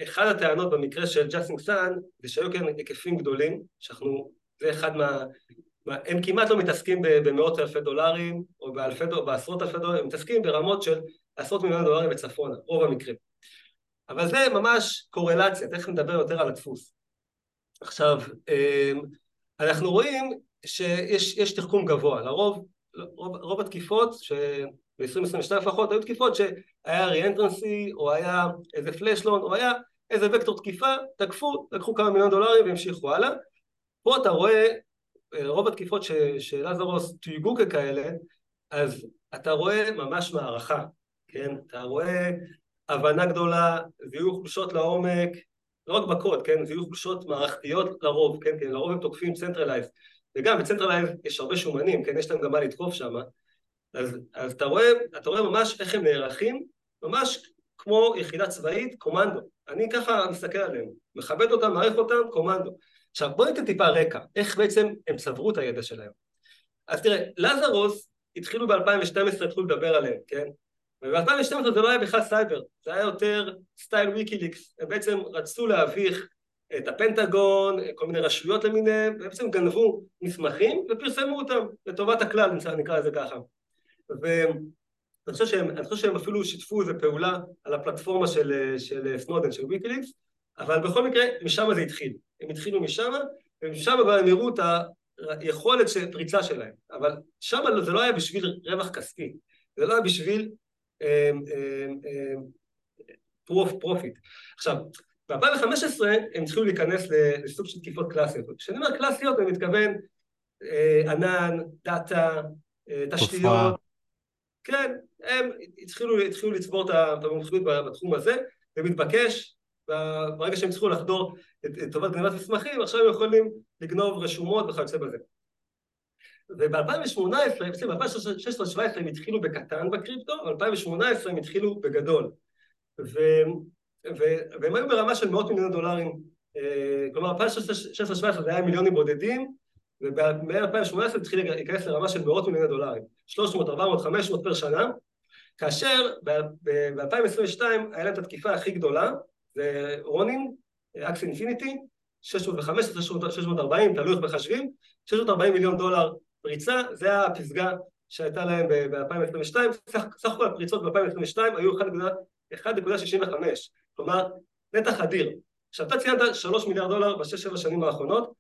אחד הטענות במקרה של ג'סטין סאן זה שהיו כאן היקפים גדולים, שאנחנו, זה אחד מה, הם כמעט לא מתעסקים במאות אלפי דולרים או באלפי, בעשרות אלפי דולרים, הם מתעסקים ברמות של עשרות מיליון דולרים וצפונה, רוב המקרים. אבל זה ממש קורלציה, תכף נדבר יותר על הדפוס. עכשיו, אמ, אנחנו רואים שיש תחכום גבוה, לרוב, רוב, רוב התקיפות, שב-2022 לפחות, היו תקיפות שהיה ריאנטרנסי, או היה איזה פלאשלון, או היה איזה וקטור תקיפה, תקפו, לקחו כמה מיליון דולרים והמשיכו הלאה. פה אתה רואה, רוב התקיפות של לזרוס תויגו ככאלה, אז אתה רואה ממש מערכה, כן? אתה רואה הבנה גדולה, זיהוי חולשות לעומק, לא רק בקוד, כן? זיהוי חולשות מערכתיות לרוב, כן? כן? לרוב הם תוקפים centralized, וגם ב centralized יש הרבה שומנים, כן? יש להם גם מה לתקוף שם, אז, אז אתה, רואה, אתה רואה ממש איך הם נערכים, ממש כמו יחידה צבאית, קומנדו. אני ככה מסתכל עליהם, מכבד אותם, מעריך אותם, קומנדו. עכשיו בוא ניתן טיפה רקע, איך בעצם הם צברו את הידע שלהם. אז תראה, לזרוס התחילו ב-2012, התחילו לדבר עליהם, כן? וב-2012 זה לא היה בכלל סייבר, זה היה יותר style ויקיליקס, הם בעצם רצו להביך את הפנטגון, כל מיני רשויות למיניהם, והם בעצם גנבו מסמכים ופרסמו אותם לטובת הכלל, נקרא לזה ככה. ואני חושב שהם, חושב שהם אפילו שיתפו איזו פעולה על הפלטפורמה של, של סנודן, של ויקיליקס, אבל בכל מקרה, משם זה התחיל. הם התחילו משם, ומשם כבר הם הראו את היכולת של פריצה שלהם. אבל שם זה לא היה בשביל רווח כספי, זה לא היה בשביל פרופ profit. עכשיו, ב-2015 הם התחילו להיכנס לסוג של תקיפות קלאסיות. כשאני אומר קלאסיות אני מתכוון אה, ענן, data, אה, תשתיות. כן, הם התחילו, התחילו לצבור את המומחיות בתחום הזה, ומתבקש, ברגע שהם צריכו לחדור לטובת גנבת מסמכים, עכשיו הם יכולים לגנוב רשומות וכיוצא בזה. וב-2018, בעצם ב-2016-2017 הם התחילו בקטן בקריפטו, ב-2018 הם התחילו בגדול. ו, ו, והם היו ברמה של מאות מיליוני דולרים, אה, כלומר ב-2016-2017 זה היה מיליונים בודדים, וב-2018 התחיל להיכנס לרמה של מאות מיליוני דולרים, 300, 400, 500 פר שנה, כאשר ב-2022 היה להם את התקיפה הכי גדולה, זה רונין, אקס אינפיניטי, 615, 640, תלוי איך מחשבים, 640 מיליון דולר פריצה, זה הפסגה שהייתה להם ב-2022, סך, סך כל הפריצות ב-2022 היו 1.65, כלומר נתח אדיר. עכשיו אתה ציינת 3 מיליארד דולר בשש-שבע שנים האחרונות,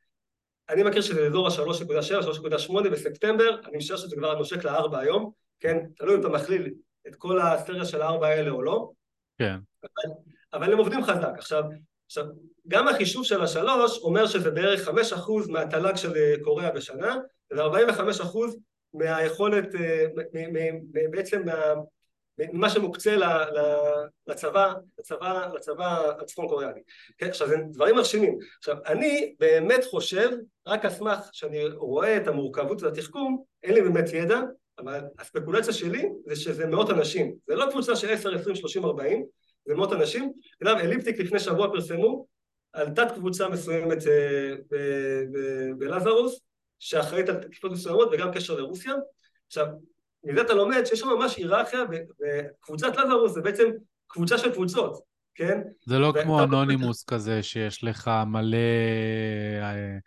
אני מכיר שזה אזור ה-3.7, 3.8 בספטמבר, אני משער שזה כבר נושק ל-4 היום, כן, תלוי אם אתה מכליל את כל הסטריה של הארבע האלה או לא.
כן.
אבל, אבל הם עובדים חזק. עכשיו, עכשיו, גם החישוב של השלוש אומר שזה בערך חמש אחוז מהתל"ג של קוריאה בשנה, זה 45 אחוז מהיכולת, אה, בעצם ממה שמוקצה לצבא, לצבא, לצבא הצפון קוריאני. כן, עכשיו זה דברים מרשימים. עכשיו אני באמת חושב, רק על סמך שאני רואה את המורכבות והתחכום, אין לי באמת ידע, אבל הספקולציה שלי זה שזה מאות אנשים. זה לא קבוצה של 10, 20, 30, 40, זה מאות אנשים. אגב, אליפטיק לפני שבוע פרסמו על תת קבוצה מסוימת אה, בלזרוס, שאחראית על תקיפות מסוימות וגם קשר לרוסיה. עכשיו, מזה אתה לומד שיש שם ממש היררכיה, וקבוצת לזרוס זה בעצם קבוצה של קבוצות, כן?
זה לא כמו אנונימוס כזה, שיש לך מלא, אה,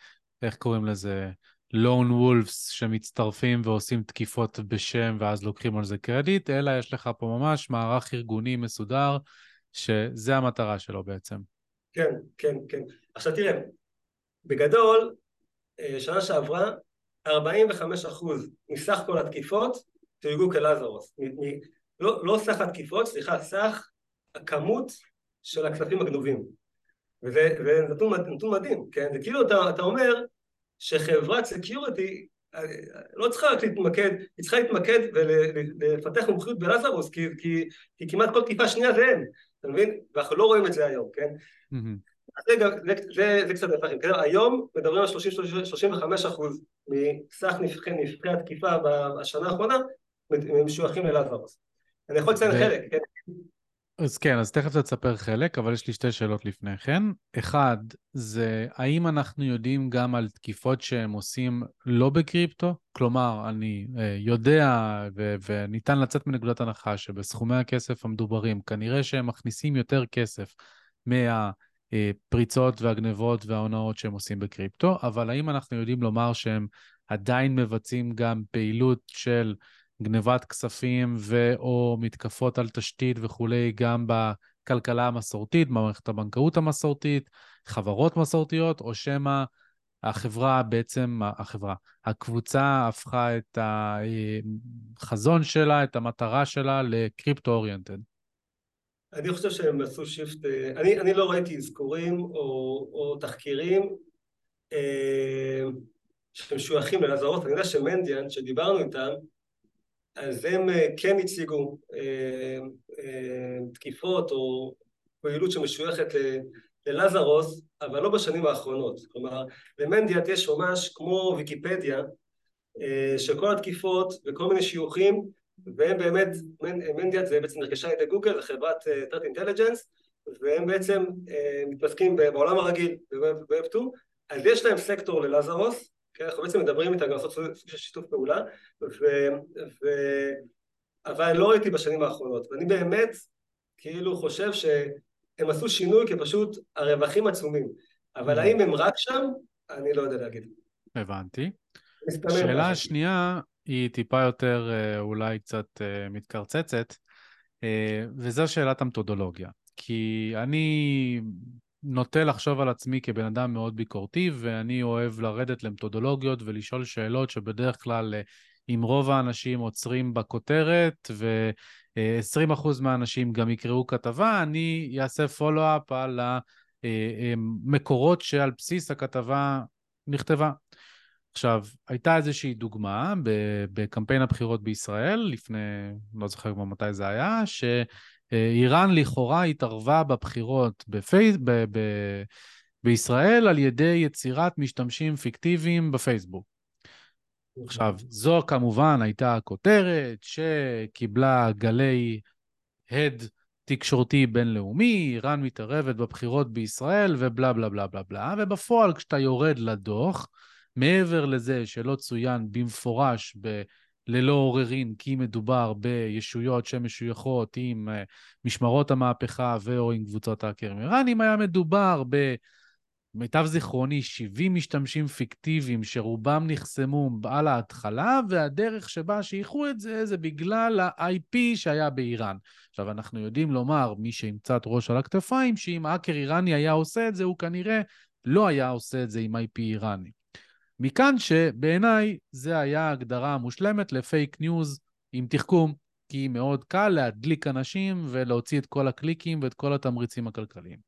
איך קוראים לזה? לון וולפס שמצטרפים ועושים תקיפות בשם ואז לוקחים על זה קרדיט, אלא יש לך פה ממש מערך ארגוני מסודר, שזה המטרה שלו בעצם.
כן, כן, כן. עכשיו תראה, בגדול, אה, שנה שעברה 45% מסך כל התקיפות תויגו כלזרוס. לא, לא סך התקיפות, סליחה, סך הכמות של הכספים הגנובים. וזה, וזה נתון, נתון מדהים, כן? זה כאילו אתה, אתה אומר שחברת security אה, לא צריכה רק להתמקד, היא צריכה להתמקד ולפתח מומחיות בלזרוס, כי, כי, כי כמעט כל תקיפה שנייה זה הם, אתה מבין? ואנחנו לא רואים את זה היום, כן? Mm-hmm. זה, זה, זה, זה קצת נפחים. היום מדברים על 30-35 אחוז מסך נפחי, נפחי התקיפה בשנה האחרונה משוייכים ללאדוורוס. אני יכול לציין חלק, כן?
אז כן, אז תכף תספר חלק, אבל יש לי שתי שאלות לפני כן. אחד, זה האם אנחנו יודעים גם על תקיפות שהם עושים לא בקריפטו? כלומר, אני אה, יודע ו- וניתן לצאת מנקודת הנחה שבסכומי הכסף המדוברים, כנראה שהם מכניסים יותר כסף מה... הפריצות והגנבות וההונאות שהם עושים בקריפטו, אבל האם אנחנו יודעים לומר שהם עדיין מבצעים גם פעילות של גנבת כספים ו/או מתקפות על תשתית וכולי, גם בכלכלה המסורתית, במערכת הבנקאות המסורתית, חברות מסורתיות, או שמא החברה בעצם, החברה, הקבוצה הפכה את החזון שלה, את המטרה שלה לקריפטו אוריינטד.
אני חושב שהם עשו שיפט, אני, אני לא ראיתי אזכורים או, או תחקירים אה, שמשוייכים ללזרות, אני יודע שמנדיאן, שדיברנו איתם, אז הם אה, כן הציגו אה, אה, תקיפות או פעילות שמשויכת ללזרוס, אבל לא בשנים האחרונות. כלומר, למנדיאט יש ממש כמו ויקיפדיה, של כל התקיפות וכל מיני שיוכים, והם באמת, מנדיאט זה בעצם נרכשה על ידי גוגל, זה חברת טרט אינטליג'נס, והם בעצם מתעסקים בעולם הרגיל, בווב 2, אז יש להם סקטור ללזרוס, כן, אנחנו בעצם מדברים איתה גם לעשות סוג של שיתוף פעולה, ו, ו, אבל לא ראיתי בשנים האחרונות, ואני באמת כאילו חושב שהם עשו שינוי כי פשוט הרווחים עצומים, אבל mm. האם הם רק שם? אני לא יודע להגיד.
הבנתי. שאלה שנייה היא טיפה יותר אה, אולי קצת אה, מתקרצצת, אה, וזו שאלת המתודולוגיה. כי אני נוטה לחשוב על עצמי כבן אדם מאוד ביקורתי, ואני אוהב לרדת למתודולוגיות ולשאול שאלות שבדרך כלל אם רוב האנשים עוצרים בכותרת, ו-20% מהאנשים גם יקראו כתבה, אני אעשה פולו-אפ על המקורות שעל בסיס הכתבה נכתבה. עכשיו, הייתה איזושהי דוגמה בקמפיין הבחירות בישראל, לפני, לא זוכר כבר מתי זה היה, ש... איראן לכאורה התערבה בבחירות בפייס... ב... ב... בישראל על ידי יצירת משתמשים פיקטיביים בפייסבוק. עכשיו, זו כמובן הייתה הכותרת שקיבלה גלי הד תקשורתי בינלאומי, איראן מתערבת בבחירות בישראל ובלה בלה בלה בלה בלה, ובפועל כשאתה יורד לדוח, מעבר לזה שלא צוין במפורש. ללא עוררין, כי מדובר בישויות שמשויכות עם uh, משמרות המהפכה ו/או עם קבוצות האקרים איראנים, היה מדובר במיטב זיכרוני 70 משתמשים פיקטיביים שרובם נחסמו על ההתחלה, והדרך שבה שייכו את זה זה בגלל ה-IP שהיה באיראן. עכשיו, אנחנו יודעים לומר, מי שעם קצת ראש על הכתפיים, שאם האקר איראני היה עושה את זה, הוא כנראה לא היה עושה את זה עם IP איראני. מכאן שבעיניי זה היה ההגדרה המושלמת לפייק ניוז עם תחכום, כי מאוד קל להדליק אנשים ולהוציא את כל הקליקים ואת כל התמריצים הכלכליים.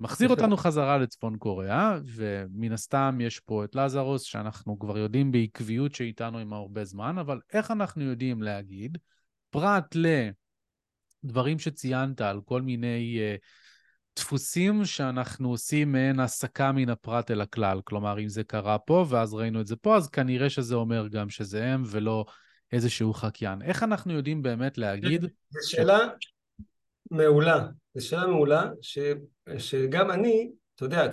מחזיר אותנו חזרה לצפון קוריאה, ומן הסתם יש פה את לזרוס, שאנחנו כבר יודעים בעקביות שאיתנו עם הרבה זמן, אבל איך אנחנו יודעים להגיד, פרט לדברים שציינת על כל מיני uh, דפוסים שאנחנו עושים מעין הסקה מן הפרט אל הכלל. כלומר, אם זה קרה פה ואז ראינו את זה פה, אז כנראה שזה אומר גם שזה הם ולא איזשהו חקיין. איך אנחנו יודעים באמת להגיד...
זו שאלה מעולה. זו שאלה מעולה, ש... שגם אני, אתה יודע,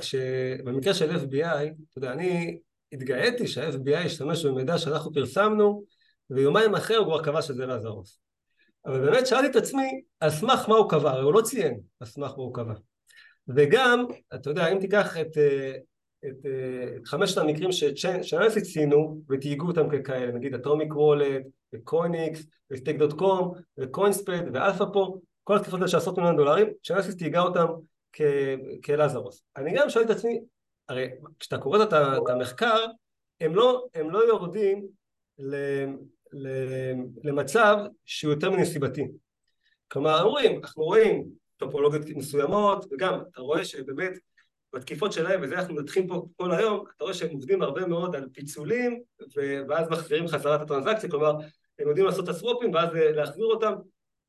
במקרה של FBI, אתה יודע, אני התגאיתי שה-FBI השתמש במידע שאנחנו פרסמנו, ויומיים אחרי הוא כבר קבע שזה לזרוס. אבל באמת שאלתי את עצמי, על סמך מה הוא קבע, הרי הוא לא ציין על סמך מה הוא קבע. וגם, אתה יודע, אם תיקח את, אה, את, אה, את חמשת המקרים שאנליסטים ציינו ותייגו אותם ככאלה, נגיד אטומיק וולט, וקוינאקס, וסטייק דוט קום, וקוינספייד, ואלפא פו, כל התקפות האלה של עשרות מיליון דולרים, שאנליסט תייגה אותם כלזרוס. אני גם שואל את עצמי, הרי כשאתה קורא את המחקר, הם לא, הם לא יורדים ל, ל, למצב שהוא יותר מנסיבתי. כלומר, אומרים, אנחנו רואים טופולוגיות מסוימות, וגם אתה רואה שבאמת בתקיפות שלהם, וזה אנחנו מנתחים פה כל היום, אתה רואה שהם עובדים הרבה מאוד על פיצולים, ואז מחזירים חזרה את הטרנזקציה, כלומר הם יודעים לעשות את הסוופים ואז להחזיר אותם,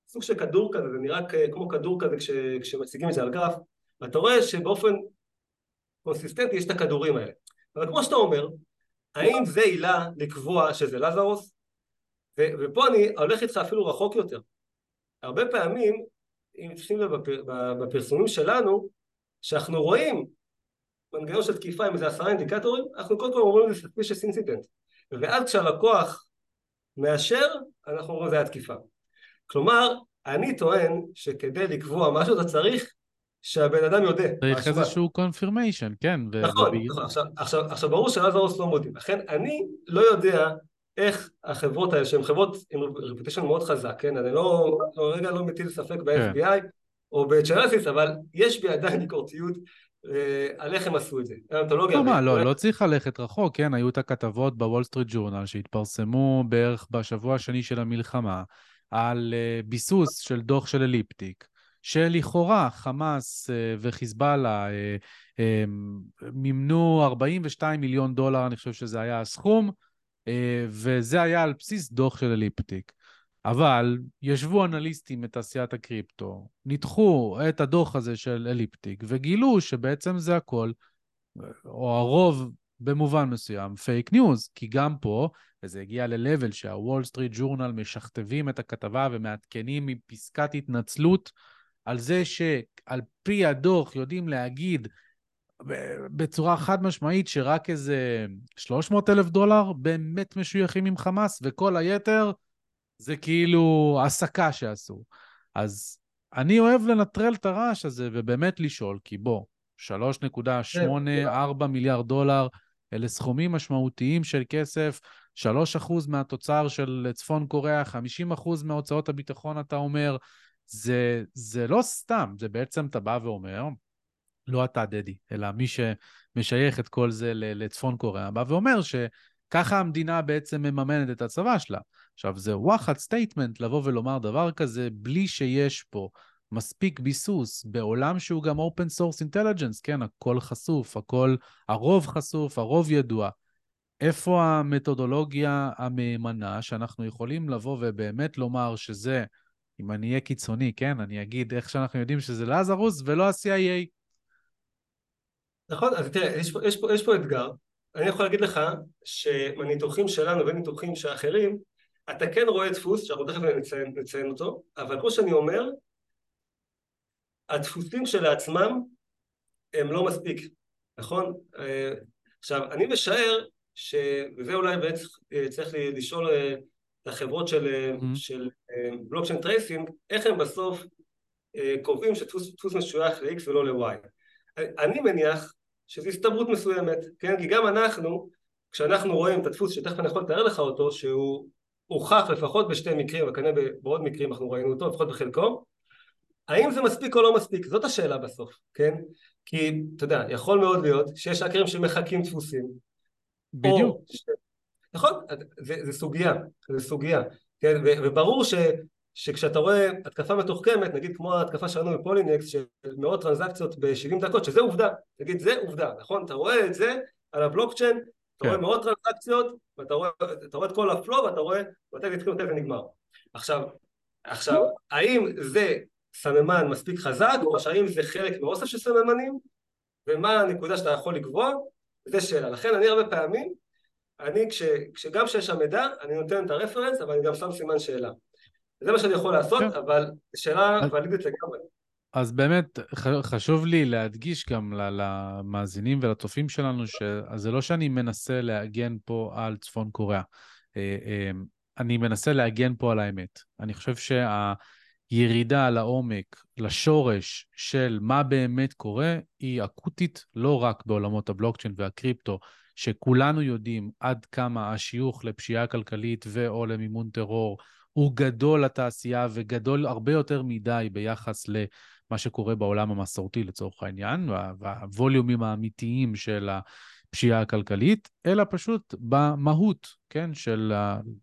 סוג של כדור כזה, זה נראה כמו כדור כזה כש, כשמציגים את זה על גרף, ואתה רואה שבאופן קונסיסטנטי יש את הכדורים האלה. אבל כמו שאתה אומר, האם זה עילה לקבוע שזה לזרוס? ופה אני הולך איתך אפילו רחוק יותר. הרבה פעמים אם תשים לב בפרסומים שלנו, שאנחנו רואים מנגנון של תקיפה עם איזה עשרה אינדיקטורים, אנחנו קודם כל אומרים זה suspicious incident, ואז כשהלקוח מאשר, אנחנו אומרים זה היה תקיפה. כלומר, אני טוען שכדי לקבוע משהו אתה צריך שהבן אדם יודע.
צריך איזשהו confirmation, כן.
נכון, נכון. עכשיו, עכשיו, עכשיו ברור שלאזרוס לא מודים. לכן אני לא יודע איך החברות האלה, שהן חברות עם reputation מאוד חזק, כן? אני לא, לא רגע לא מטיל ספק ב-FBI כן. או בצ'יינליסיס, אבל יש בי עדיין ביקורתיות אה, על איך הם עשו את זה.
לא, מה, לא, לא צריך ללכת רחוק, כן? היו את הכתבות בוול סטריט ג'ורנל שהתפרסמו בערך בשבוע השני של המלחמה על אה, ביסוס של דוח של אליפטיק, שלכאורה חמאס אה, וחיזבאללה מימנו 42 מיליון דולר, אני חושב שזה היה הסכום, וזה היה על בסיס דוח של אליפטיק. אבל ישבו אנליסטים מתעשיית הקריפטו, ניתחו את הדוח הזה של אליפטיק וגילו שבעצם זה הכל, או הרוב במובן מסוים, fake news, כי גם פה, וזה הגיע ל-level שהוול סטריט ג'ורנל משכתבים את הכתבה ומעדכנים מפסקת התנצלות על זה שעל פי הדוח יודעים להגיד בצורה חד משמעית שרק איזה 300 אלף דולר באמת משויכים עם חמאס, וכל היתר זה כאילו הסקה שעשו. אז אני אוהב לנטרל את הרעש הזה ובאמת לשאול, כי בוא, 3.84 מיליארד דולר, אלה סכומים משמעותיים של כסף, 3% מהתוצר של צפון קוריאה, 50% מהוצאות הביטחון, אתה אומר, זה, זה לא סתם, זה בעצם אתה בא ואומר, לא אתה, דדי, אלא מי שמשייך את כל זה לצפון קוריאה, בא ואומר שככה המדינה בעצם מממנת את הצבא שלה. עכשיו, זה וואחד statement לבוא ולומר דבר כזה בלי שיש פה מספיק ביסוס בעולם שהוא גם open source intelligence, כן, הכל חשוף, הכל, הרוב חשוף, הרוב ידוע. איפה המתודולוגיה המהימנה שאנחנו יכולים לבוא ובאמת לומר שזה, אם אני אהיה קיצוני, כן, אני אגיד איך שאנחנו יודעים שזה לזרוס ולא ה-CIA.
נכון, אז תראה, יש פה, יש, פה, יש פה אתגר. אני יכול להגיד לך שמניתוחים שלנו וניתוחים של אחרים, אתה כן רואה דפוס, שאנחנו תכף נציין, נציין אותו, אבל כמו שאני אומר, הדפוסים שלעצמם הם לא מספיק, נכון? אה, עכשיו, אני משער, ש... וזה אולי בעצם אה, צריך לשאול אה, את החברות של, mm-hmm. של blockchain tracing, איך הם בסוף קובעים שדפוס משוייך ל-X ולא ל-Y. אני מניח שזו הסתברות מסוימת, כן? כי גם אנחנו, כשאנחנו רואים את הדפוס שתכף אני יכול לתאר לך אותו, שהוא הוכח לפחות בשתי מקרים, וכנראה בעוד מקרים אנחנו ראינו אותו, לפחות בחלקו, האם זה מספיק או לא מספיק? זאת השאלה בסוף, כן? כי, אתה יודע, יכול מאוד להיות שיש האקרים שמחקים דפוסים.
בדיוק. ש...
נכון, זה, זה סוגיה, זה סוגיה, כן? וברור ש, שכשאתה רואה התקפה מתוחכמת, נגיד כמו ההתקפה שלנו בפולינקס, של מאות טרנזקציות ב-70 דקות, שזה עובדה, נגיד זה עובדה, נכון? אתה רואה את זה על הבלוקצ'יין, אתה רואה כן. מאות טרנזקציות, ואתה רואה, רואה את כל הפלואו, ואתה רואה מתי זה התחיל ומתי זה נגמר. עכשיו, עכשיו, האם זה סממן מספיק חזק, או שהאם זה חלק מאוסף של סממנים, ומה הנקודה שאתה יכול לקבוע, זה שאלה. לכן אני הרבה פעמים, אני כש, כשגם כשיש שם מידע, אני נותן את הרפרנס, אבל אני גם שם סימן שאלה. זה מה שאני יכול לעשות, כן. אבל שאלה ולידית לגמרי.
אז באמת חשוב לי להדגיש גם למאזינים ולצופים שלנו, שזה לא שאני מנסה להגן פה על צפון קוריאה. אה, אה, אני מנסה להגן פה על האמת. אני חושב שהירידה לעומק, לשורש של מה באמת קורה, היא אקוטית לא רק בעולמות הבלוקצ'יין והקריפטו, שכולנו יודעים עד כמה השיוך לפשיעה כלכלית ו/או למימון טרור הוא גדול לתעשייה וגדול הרבה יותר מדי ביחס ל... מה שקורה בעולם המסורתי לצורך העניין, והווליומים האמיתיים של הפשיעה הכלכלית, אלא פשוט במהות, כן, של,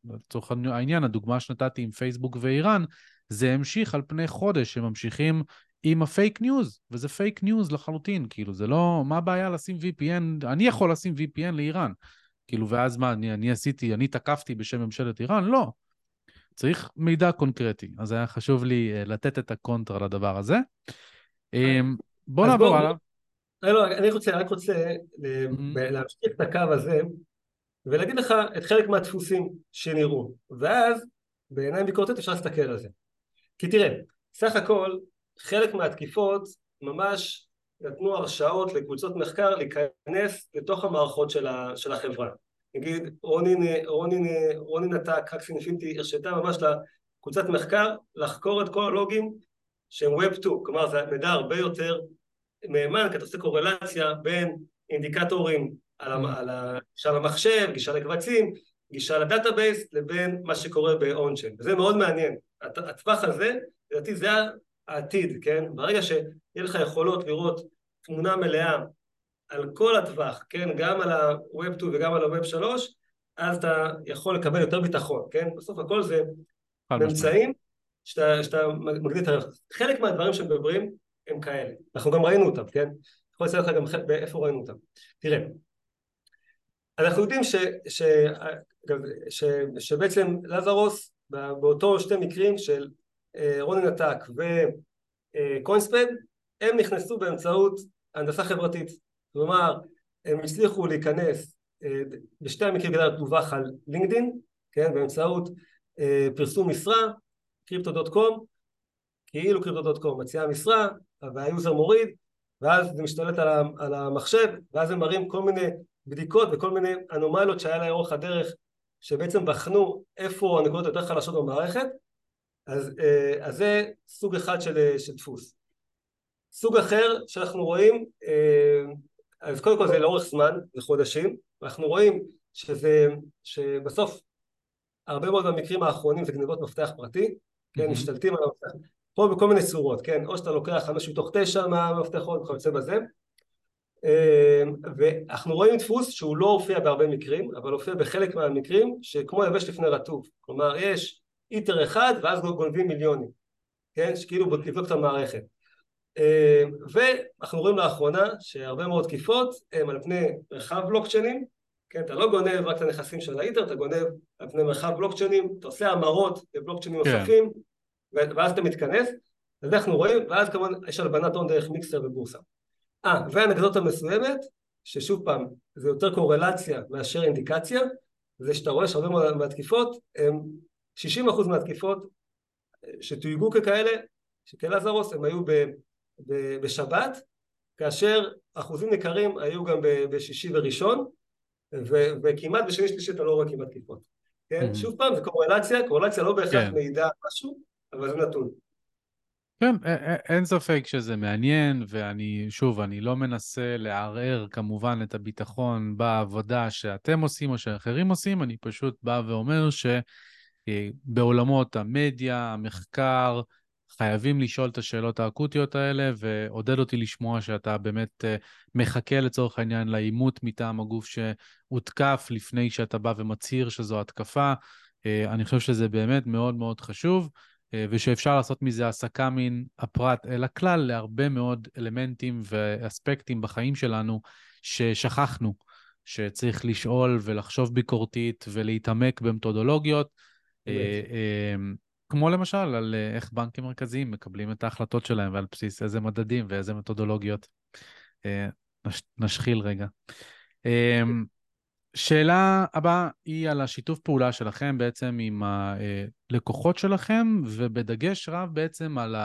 לצורך העניין, הדוגמה שנתתי עם פייסבוק ואיראן, זה המשיך על פני חודש, הם ממשיכים עם ה fake news, וזה fake news לחלוטין, כאילו, זה לא, מה הבעיה לשים VPN, אני יכול לשים VPN לאיראן, כאילו, ואז מה, אני, אני עשיתי, אני תקפתי בשם ממשלת איראן? לא. צריך מידע קונקרטי, אז היה חשוב לי אה, לתת את הקונטרה לדבר הזה. אמ, בוא נעבור הלאה.
לא, לא, אני רוצה, רק רוצה להמשיך את הקו הזה ולהגיד לך את חלק מהדפוסים שנראו, ואז בעיניים ביקורתית אפשר להסתכל על זה. כי תראה, סך הכל חלק מהתקיפות ממש נתנו הרשאות לקבוצות מחקר להיכנס לתוך המערכות של החברה. נגיד רונין, רונין, רונין עתק, הקס אינפיניטי, הרשתה ממש לקבוצת מחקר לחקור את כל הלוגים שהם Web 2, כלומר זה מידע הרבה יותר מהימן, כי אתה עושה קורלציה בין אינדיקטורים על, mm. על גישה למחשב, גישה לקבצים, גישה ל database, לבין מה שקורה ב-on-chain. וזה מאוד מעניין. הטווח הזה, לדעתי זה העתיד, כן? ברגע שיהיה לך יכולות לראות תמונה מלאה על כל הטווח, כן? גם על ה-Web 2 וגם על ה-Web 3, אז אתה יכול לקבל יותר ביטחון, כן? בסוף הכל זה ממצאים שאתה, שאתה מגדיל את הערך. חלק מהדברים שמדברים הם כאלה. אנחנו גם ראינו אותם, כן? יכול לציין לך גם איפה ראינו אותם. תראה, אנחנו יודעים ש, ש, ש, ש, שבעצם לזרוס באותו שתי מקרים של רוני נתק וקוינספד הם נכנסו באמצעות הנדסה חברתית כלומר הם הצליחו להיכנס אה, בשתי המקרים כדאי דווח על לינקדין כן באמצעות אה, פרסום משרה קריפטו.קום כאילו קריפטו.קום מציעה משרה והיוזר מוריד ואז זה משתלט על המחשב ואז הם מראים כל מיני בדיקות וכל מיני אנומליות שהיה לאורך הדרך שבעצם בחנו איפה הנקודות יותר חלשות במערכת. אז, אה, אז זה סוג אחד של, של דפוס. סוג אחר שאנחנו רואים אז קודם כל זה לאורך זמן, זה חודשים ואנחנו רואים שזה, שבסוף הרבה מאוד במקרים האחרונים זה גניבות מפתח פרטי כן, mm-hmm. משתלטים על המפתח פה בכל מיני צורות, כן, או שאתה לוקח חמש מתוך תשע מהמפתחות וכיוצא בזה אמ, ואנחנו רואים דפוס שהוא לא הופיע בהרבה מקרים, אבל הופיע בחלק מהמקרים שכמו יבש לפני רטוב, כלומר יש איטר אחד ואז גונבים מיליונים, כן, שכאילו לבדוק את המערכת. אמ, ואנחנו רואים לאחרונה שהרבה מאוד תקיפות הם על פני מרחב בלוקצ'יינים, כן, אתה לא גונב רק את הנכסים של האיטר, אתה גונב על פני מרחב בלוקצ'יינים, אתה עושה המרות בבלוקצ'יינים כן. נוספים, ואז אתה מתכנס, אז אנחנו רואים, ואז כמובן יש הלבנת הון דרך מיקסר ובורסה. אה, ואנקדוטה מסוימת, ששוב פעם, זה יותר קורלציה מאשר אינדיקציה, זה שאתה רואה שהרבה מאוד מהתקיפות, הם 60% מהתקיפות שתויגו ככאלה, שכאלעזרוס, הם היו ב, בשבת, כאשר אחוזים ניכרים היו גם בשישי וראשון, ו, וכמעט בשני שלישי אתה לא רואה כמעט תקיפות. כן? Mm-hmm. שוב פעם, זה קורלציה, קורלציה לא בהכרח כן. מעידה משהו, אבל זה נתון.
כן, אין ספק שזה מעניין, ואני, שוב, אני לא מנסה לערער כמובן את הביטחון בעבודה שאתם עושים או שאחרים עושים, אני פשוט בא ואומר שבעולמות המדיה, המחקר, חייבים לשאול את השאלות האקוטיות האלה, ועודד אותי לשמוע שאתה באמת אה, מחכה לצורך העניין לעימות מטעם הגוף שהותקף לפני שאתה בא ומצהיר שזו התקפה. אה, אני חושב שזה באמת מאוד מאוד חשוב. אה, ושאפשר לעשות מזה הסקה מן הפרט אל הכלל להרבה מאוד אלמנטים ואספקטים בחיים שלנו ששכחנו, שצריך לשאול ולחשוב ביקורתית ולהתעמק במתודולוגיות, כמו למשל על אה, איך בנקים מרכזיים מקבלים את ההחלטות שלהם ועל בסיס איזה מדדים ואיזה מתודולוגיות. נשחיל רגע. אמ, שאלה הבאה היא על השיתוף פעולה שלכם בעצם עם הלקוחות שלכם, ובדגש רב בעצם על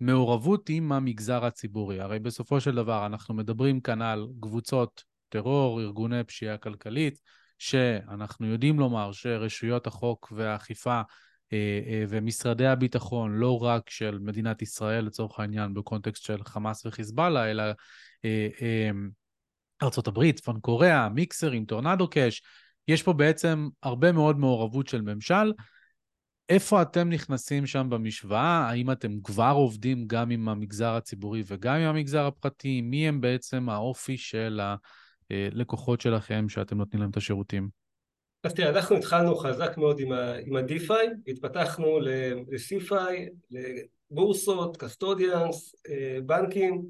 המעורבות עם המגזר הציבורי. הרי בסופו של דבר אנחנו מדברים כאן על קבוצות טרור, ארגוני פשיעה כלכלית, שאנחנו יודעים לומר שרשויות החוק והאכיפה אה, אה, ומשרדי הביטחון, לא רק של מדינת ישראל לצורך העניין בקונטקסט של חמאס וחיזבאללה, אלא אה, ארה"ב, צפון קוריאה, מיקסרים, טורנדו קאש, יש פה בעצם הרבה מאוד מעורבות של ממשל. איפה אתם נכנסים שם במשוואה? האם אתם כבר עובדים גם עם המגזר הציבורי וגם עם המגזר הפרטי? מי הם בעצם האופי של הלקוחות שלכם שאתם נותנים להם את השירותים?
אז תראה, אנחנו התחלנו חזק מאוד עם, ה-DeFi, התפתחנו ל-CeFi, לבורסות, custodians, אה, בנקים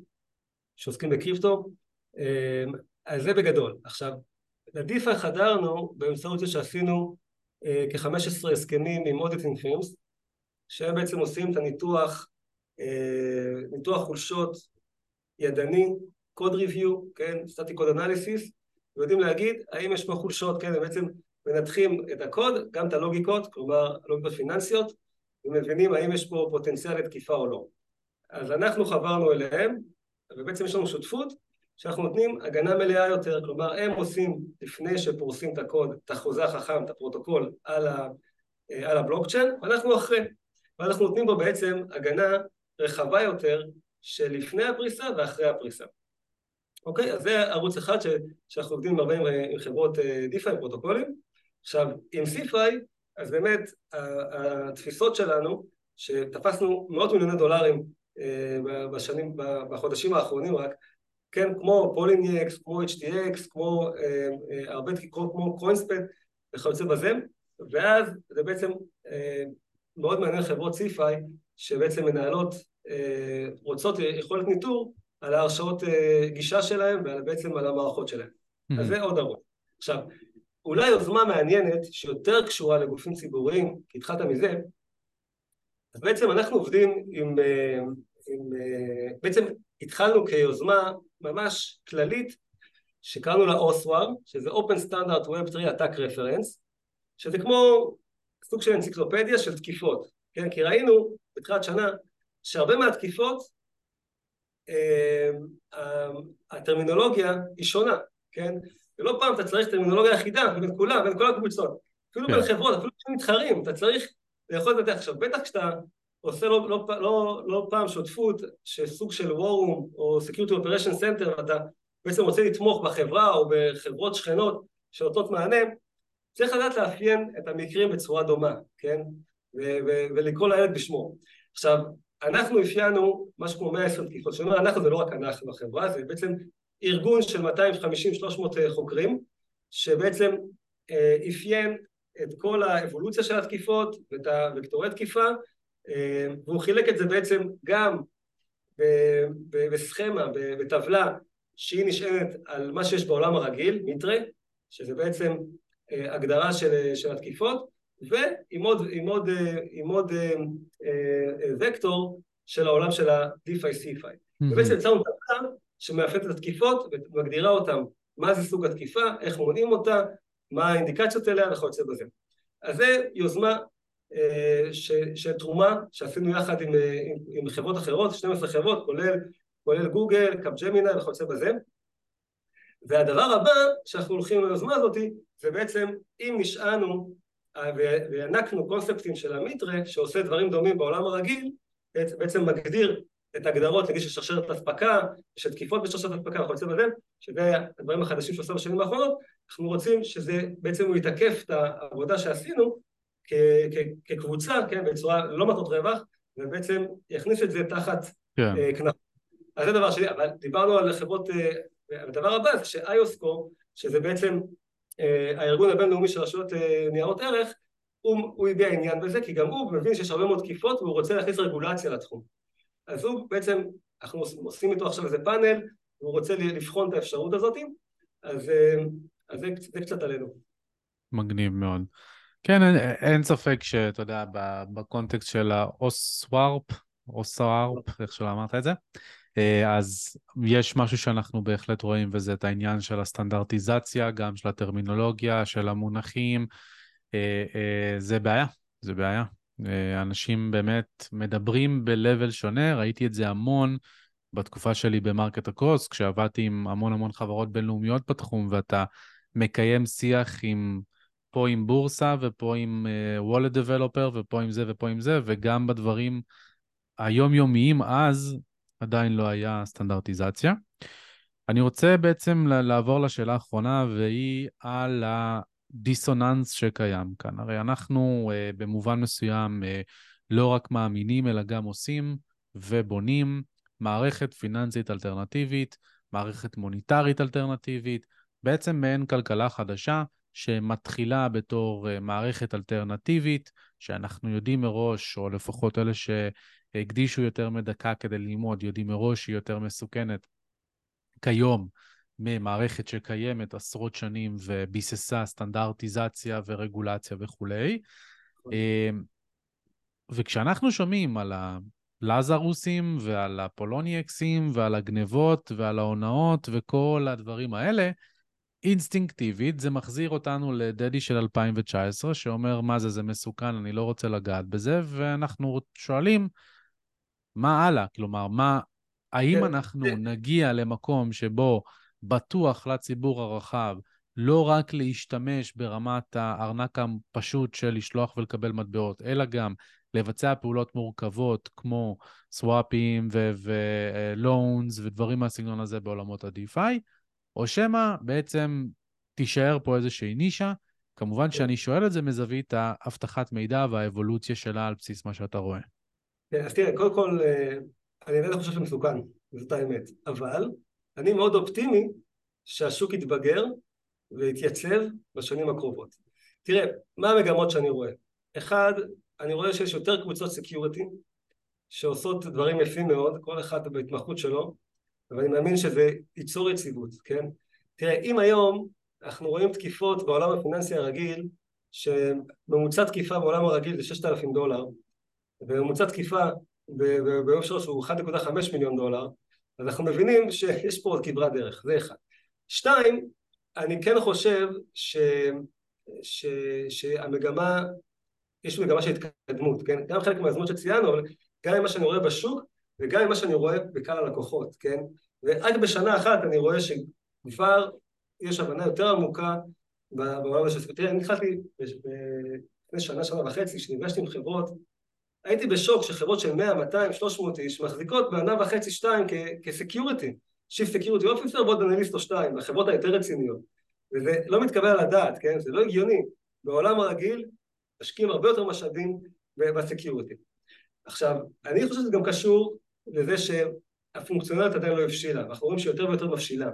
שעוסקים בקריפטו, אמ, אז זה בגדול. עכשיו, ל DeFi חדרנו באמצעות זה שעשינו אה, כ-15 הסכמים עם auditing firms, שהם בעצם עושים את הניתוח, אה, ניתוח חולשות ידני, code review, כן, static code analysis, ויודעים להגיד האם יש פה חולשות, כן, הם בעצם מנתחים את הקוד, גם את הלוגיקות, כלומר הלוגיקות פיננסיות, ומבינים האם יש פה פוטנציאל לתקיפה או לא. אז אנחנו חברנו אליהם, ובעצם יש לנו שותפות שאנחנו נותנים הגנה מלאה יותר, כלומר הם עושים לפני שפורסים את הקוד, את החוזה החכם, את הפרוטוקול על, ה, אה, על הבלוקצ'יין, ואנחנו אחרי, ואנחנו נותנים בו בעצם הגנה רחבה יותר של לפני הפריסה ואחרי הפריסה. אוקיי? אז זה ערוץ אחד ש, שאנחנו עובדים הרבה עם, חברות DeFi, פרוטוקולים. עכשיו, עם CeFi, אז באמת התפיסות שלנו, שתפסנו מאות מיליוני דולרים בשנים, בחודשים האחרונים רק, כן, כמו פולוניקס, כמו HTX, כמו אה, אה, הרבה, כמו קוינספייד וכיוצא בזה, ואז זה בעצם אה, מאוד מעניין חברות סיפיי שבעצם מנהלות, אה, רוצות יכולת ניטור על ההרשאות אה, גישה שלהם ובעצם על המערכות שלהם. Mm-hmm. אז זה עוד ערוץ. עכשיו, אולי יוזמה מעניינת שיותר קשורה לגופים ציבוריים, כי התחלת מזה, אז בעצם אנחנו עובדים עם, אה, עם בעצם התחלנו כיוזמה ממש כללית שקראנו לה OSWAR, שזה Open Standard Web 3 Attack Reference, שזה כמו סוג של אנציקלופדיה של תקיפות, כן? כי ראינו בתחילת שנה שהרבה מהתקיפות אה, הטרמינולוגיה היא שונה, כן? ולא פעם אתה צריך טרמינולוגיה אחידה בין כולם, בין כל הקבוצות, אפילו כן. בין חברות, אפילו בין מתחרים, אתה צריך לאכול את זה עכשיו, בטח כשאתה עושה לא, לא, לא, לא פעם שותפות שסוג של וורום או Security Operation Center ואתה בעצם רוצה לתמוך בחברה או בחברות שכנות שנותנות מענה צריך לדעת לאפיין את המקרים בצורה דומה, כן? ו- ו- ולקרוא לילד בשמו. עכשיו, אנחנו אפיינו משהו כמו 110 תקיפות, זאת אומרת, אנחנו זה לא רק אנחנו החברה, זה בעצם ארגון של 250-300 חוקרים, שבעצם אה, אפיין את כל האבולוציה של התקיפות ואת הוקטורי תקיפה, אה, והוא חילק את זה בעצם גם בסכמה, בטבלה שהיא נשענת על מה שיש בעולם הרגיל, מיטרה, שזה בעצם אה, הגדרה של, של התקיפות, ועם עוד, עם עוד, עם עוד אה, וקטור של העולם של ה-DeFi-CeFi. Mm-hmm. ובעצם יצרנו שמאפיינת את התקיפות ומגדירה אותן, מה זה סוג התקיפה, איך מונעים אותה, מה האינדיקציות אליה וכיוצא בזה. אז זה יוזמה אה, ש, של תרומה שעשינו יחד עם, עם, עם חברות אחרות, 12 חברות, כולל, כולל גוגל, קאפג'מינה וכיוצא בזה. והדבר הבא שאנחנו הולכים ליוזמה הזאת זה בעצם אם נשענו אה, וינקנו קונספטים של המיטרה שעושה דברים דומים בעולם הרגיל, בעצם מגדיר את ההגדרות נגיד של שרשרת אספקה, של תקיפות בשרשרת אספקה וכיוצא בזה, שזה הדברים החדשים שעושה בשנים האחרונות, אנחנו רוצים שזה בעצם הוא יתקף את העבודה שעשינו כקבוצה, כן, בצורה לא מטרות רווח, ובעצם יכניס את זה תחת כן. אה, כנף. אז זה דבר שני, אבל דיברנו על חברות, אה, הדבר הבא זה שאיוסקו, שזה בעצם אה, הארגון הבינלאומי של רשויות ניירות ערך, הוא, הוא הביע עניין בזה, כי גם הוא מבין שיש הרבה מאוד תקיפות והוא רוצה להכניס רגולציה לתחום. אז הוא בעצם, אנחנו עושים איתו עכשיו איזה פאנל, והוא רוצה לבחון את האפשרות הזאת, אז, אז זה, זה קצת עלינו.
מגניב מאוד. כן, אין, אין ספק שאתה יודע, ב context של ה OWASP, OWASP, איך שלא אמרת את זה, אה, אז יש משהו שאנחנו בהחלט רואים, וזה את העניין של הסטנדרטיזציה, גם של הטרמינולוגיה, של המונחים. אה, אה, זה בעיה, זה בעיה. אנשים באמת מדברים ב-level שונה, ראיתי את זה המון בתקופה שלי ב MarketAcross, כשעבדתי עם המון המון חברות בינלאומיות בתחום, ואתה מקיים שיח עם... פה עם בורסה ופה עם uh, דבלופר ופה עם זה ופה עם זה, וגם בדברים היומיומיים אז עדיין לא היה סטנדרטיזציה. אני רוצה בעצם לעבור לשאלה האחרונה, והיא על הדיסוננס שקיים כאן. הרי אנחנו uh, במובן מסוים uh, לא רק מאמינים, אלא גם עושים ובונים מערכת פיננסית אלטרנטיבית, מערכת מוניטרית אלטרנטיבית, בעצם מעין כלכלה חדשה שמתחילה בתור אה, מערכת אלטרנטיבית, שאנחנו יודעים מראש, או לפחות אלה שהקדישו יותר מדקה כדי ללמוד, יודעים מראש שהיא יותר מסוכנת כיום ממערכת שקיימת עשרות שנים וביססה סטנדרטיזציה ורגולציה וכולי. אה, וכשאנחנו שומעים על הלזרוסים ועל הפולוניאקסים ועל הגנבות ועל ההונאות וכל הדברים האלה, אינסטינקטיבית, זה מחזיר אותנו לדדי של 2019, שאומר, מה זה, זה מסוכן, אני לא רוצה לגעת בזה, ואנחנו שואלים, מה הלאה? כלומר, מה, האם כן, אנחנו נגיע למקום שבו בטוח לציבור הרחב לא רק להשתמש ברמת הארנק הפשוט של לשלוח ולקבל מטבעות, אלא גם לבצע פעולות מורכבות כמו סוואפים ולואונס ודברים מהסגנון הזה בעולמות ה-DeFi, או שמא בעצם תישאר פה איזושהי נישה. כמובן. שאני שואל את זה מזווית האבטחת מידע והאבולוציה שלה על בסיס מה שאתה רואה.
כן, אז תראה, קודם כל, אה, אני לא חושב שזה מסוכן, זאת האמת, אבל אני מאוד אופטימי שהשוק יתבגר ויתייצב בשנים הקרובות. תראה, מה המגמות שאני רואה? אחד, אני רואה שיש יותר קבוצות security שעושות דברים יפים מאוד, כל אחד בהתמחות שלו, ואני מאמין שזה ייצור יציבות, כן? תראה, אם היום אנחנו רואים תקיפות בעולם הפיננסי הרגיל, שממוצע תקיפה בעולם הרגיל זה 6,000 דולר, וממוצע תקיפה ביום שלוש הוא 1.5 מיליון דולר, אנחנו מבינים שיש פה עוד כברת דרך, זה אחד. שתיים, אני כן חושב ש, ש, שהמגמה, יש מגמה של התקדמות, כן? גם חלק מהזמות שציינו, אבל גם ממה שאני רואה בשוק וגם ממה שאני רואה בקהל הלקוחות, כן? ורק בשנה אחת אני רואה שכבר יש הבנה יותר עמוקה בעולם הזה. תראה, אני התחלתי לפני שנה, שנה וחצי, כשנפגשתי עם חברות, הייתי בשוק שחברות של 100, 200, 300 איש מחזיקות בענה וחצי, שתיים כ security, chief security officer ועוד אנליסט או שתיים, החברות היותר רציניות. וזה לא מתקבל על הדעת, כן? זה לא הגיוני. בעולם הרגיל משקיעים הרבה יותר משאבים ב security. עכשיו, אני חושב שזה גם קשור לזה שהפונקציונליות עדיין לא הבשילה, אנחנו רואים שיותר ויותר מבשילה.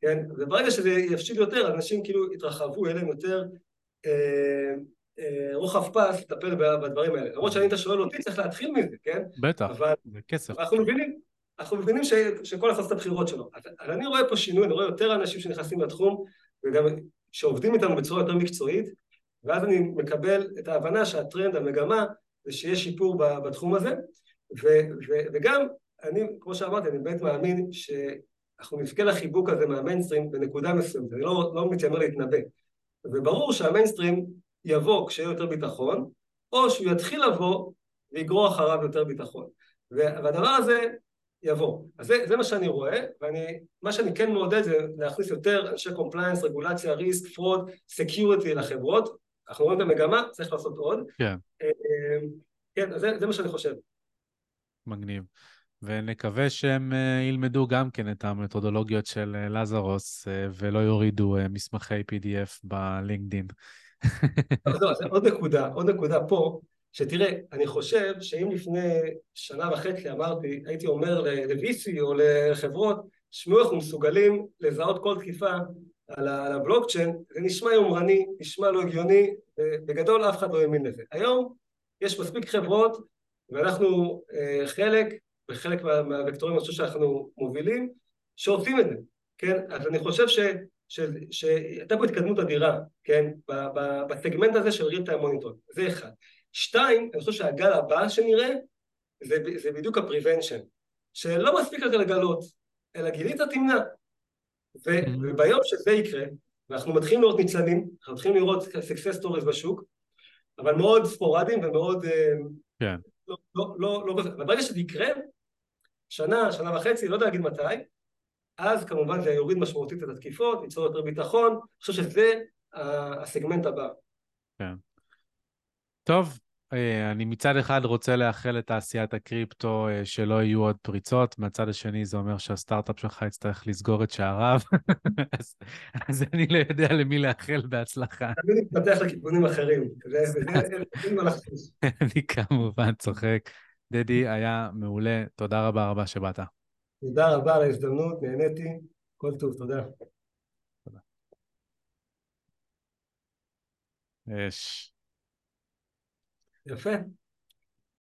כן? וברגע שזה יבשיל יותר, אנשים כאילו יתרחבו, יהיה להם יותר אה, רוחב פס לטפל בדברים האלה. למרות שאני, אתה שואל אותי, צריך להתחיל מזה, כן?
בטח, אבל זה כסף.
אנחנו מבינים, אנחנו מבינים ש, שכל אחד עושה את הבחירות שלו. אז, אני רואה פה שינוי, אני רואה יותר אנשים שנכנסים לתחום, וגם שעובדים איתנו בצורה יותר מקצועית, ואז אני מקבל את ההבנה שהטרנד, המגמה, זה שיש שיפור בתחום הזה, ו, ו, וגם אני, כמו שאמרתי, אני באמת מאמין ש... אנחנו נזכה לחיבוק הזה מהמיינסטרים בנקודה מסוימת, אני לא, לא מתיימר להתנבא. וברור שהמיינסטרים יבוא כשיהיה יותר ביטחון, או שהוא יתחיל לבוא ויגרור אחריו יותר ביטחון. והדבר הזה יבוא. אז זה, זה מה שאני רואה, ומה שאני כן מעודד זה להכניס יותר אנשי compliance, רגולציה, risk, fraud, security לחברות. אנחנו רואים את המגמה, צריך לעשות עוד.
כן. אה,
אה, כן, זה, זה מה שאני חושב.
מגניב. ונקווה שהם אה, ילמדו גם כן את המתודולוגיות של אה, לזרוס אה, ולא יורידו מסמכי PDF
לא, לא, עוד נקודה, עוד נקודה פה, שתראה, אני חושב שאם לפני שנה וחצי אמרתי, הייתי אומר ל-VC או לחברות, שמעו אנחנו מסוגלים לזהות כל תקיפה על הבלוקצ'יין, זה נשמע יומרני, נשמע לא הגיוני, בגדול אף אחד לא האמין לזה. היום יש מספיק חברות ואנחנו חלק בחלק מה, מהוקטורים אני חושב שאנחנו מובילים, שעושים את זה, כן? אז אני חושב שהייתה פה התקדמות אדירה, כן? בסגמנט הזה של real time monitor, זה אחד. שתיים, אני חושב שהגל הבא שנראה, זה, זה בדיוק ה-prevention, שלא מספיק רק לגלות, אלא גילית תמנע. ו, mm-hmm. וביום שזה יקרה, ואנחנו מתחילים לראות ניצנים, אנחנו מתחילים לראות success stories בשוק, אבל מאוד ספורדיים ומאוד...
אה, כן.
לא, לא, לא, לא, וברגע שזה יקרה, שנה, שנה וחצי, לא יודע להגיד מתי, אז כמובן זה יוריד משמעותית את התקיפות, ייצור יותר ביטחון, אני חושב שזה הסגמנט הבא.
כן. טוב, אה, אני מצד אחד רוצה לאחל לתעשיית הקריפטו אה, שלא יהיו עוד פריצות, מהצד השני זה אומר שהסטארט-אפ שלך יצטרך לסגור את שעריו, אז, אז אני לא יודע למי לאחל בהצלחה.
תמיד מתפתח לכיוונים אחרים.
אני כמובן צוחק. דדי, היה מעולה, תודה רבה רבה שבאת.
תודה רבה על ההזדמנות, נהניתי, כל טוב, תודה. תודה.
יש.
יפה.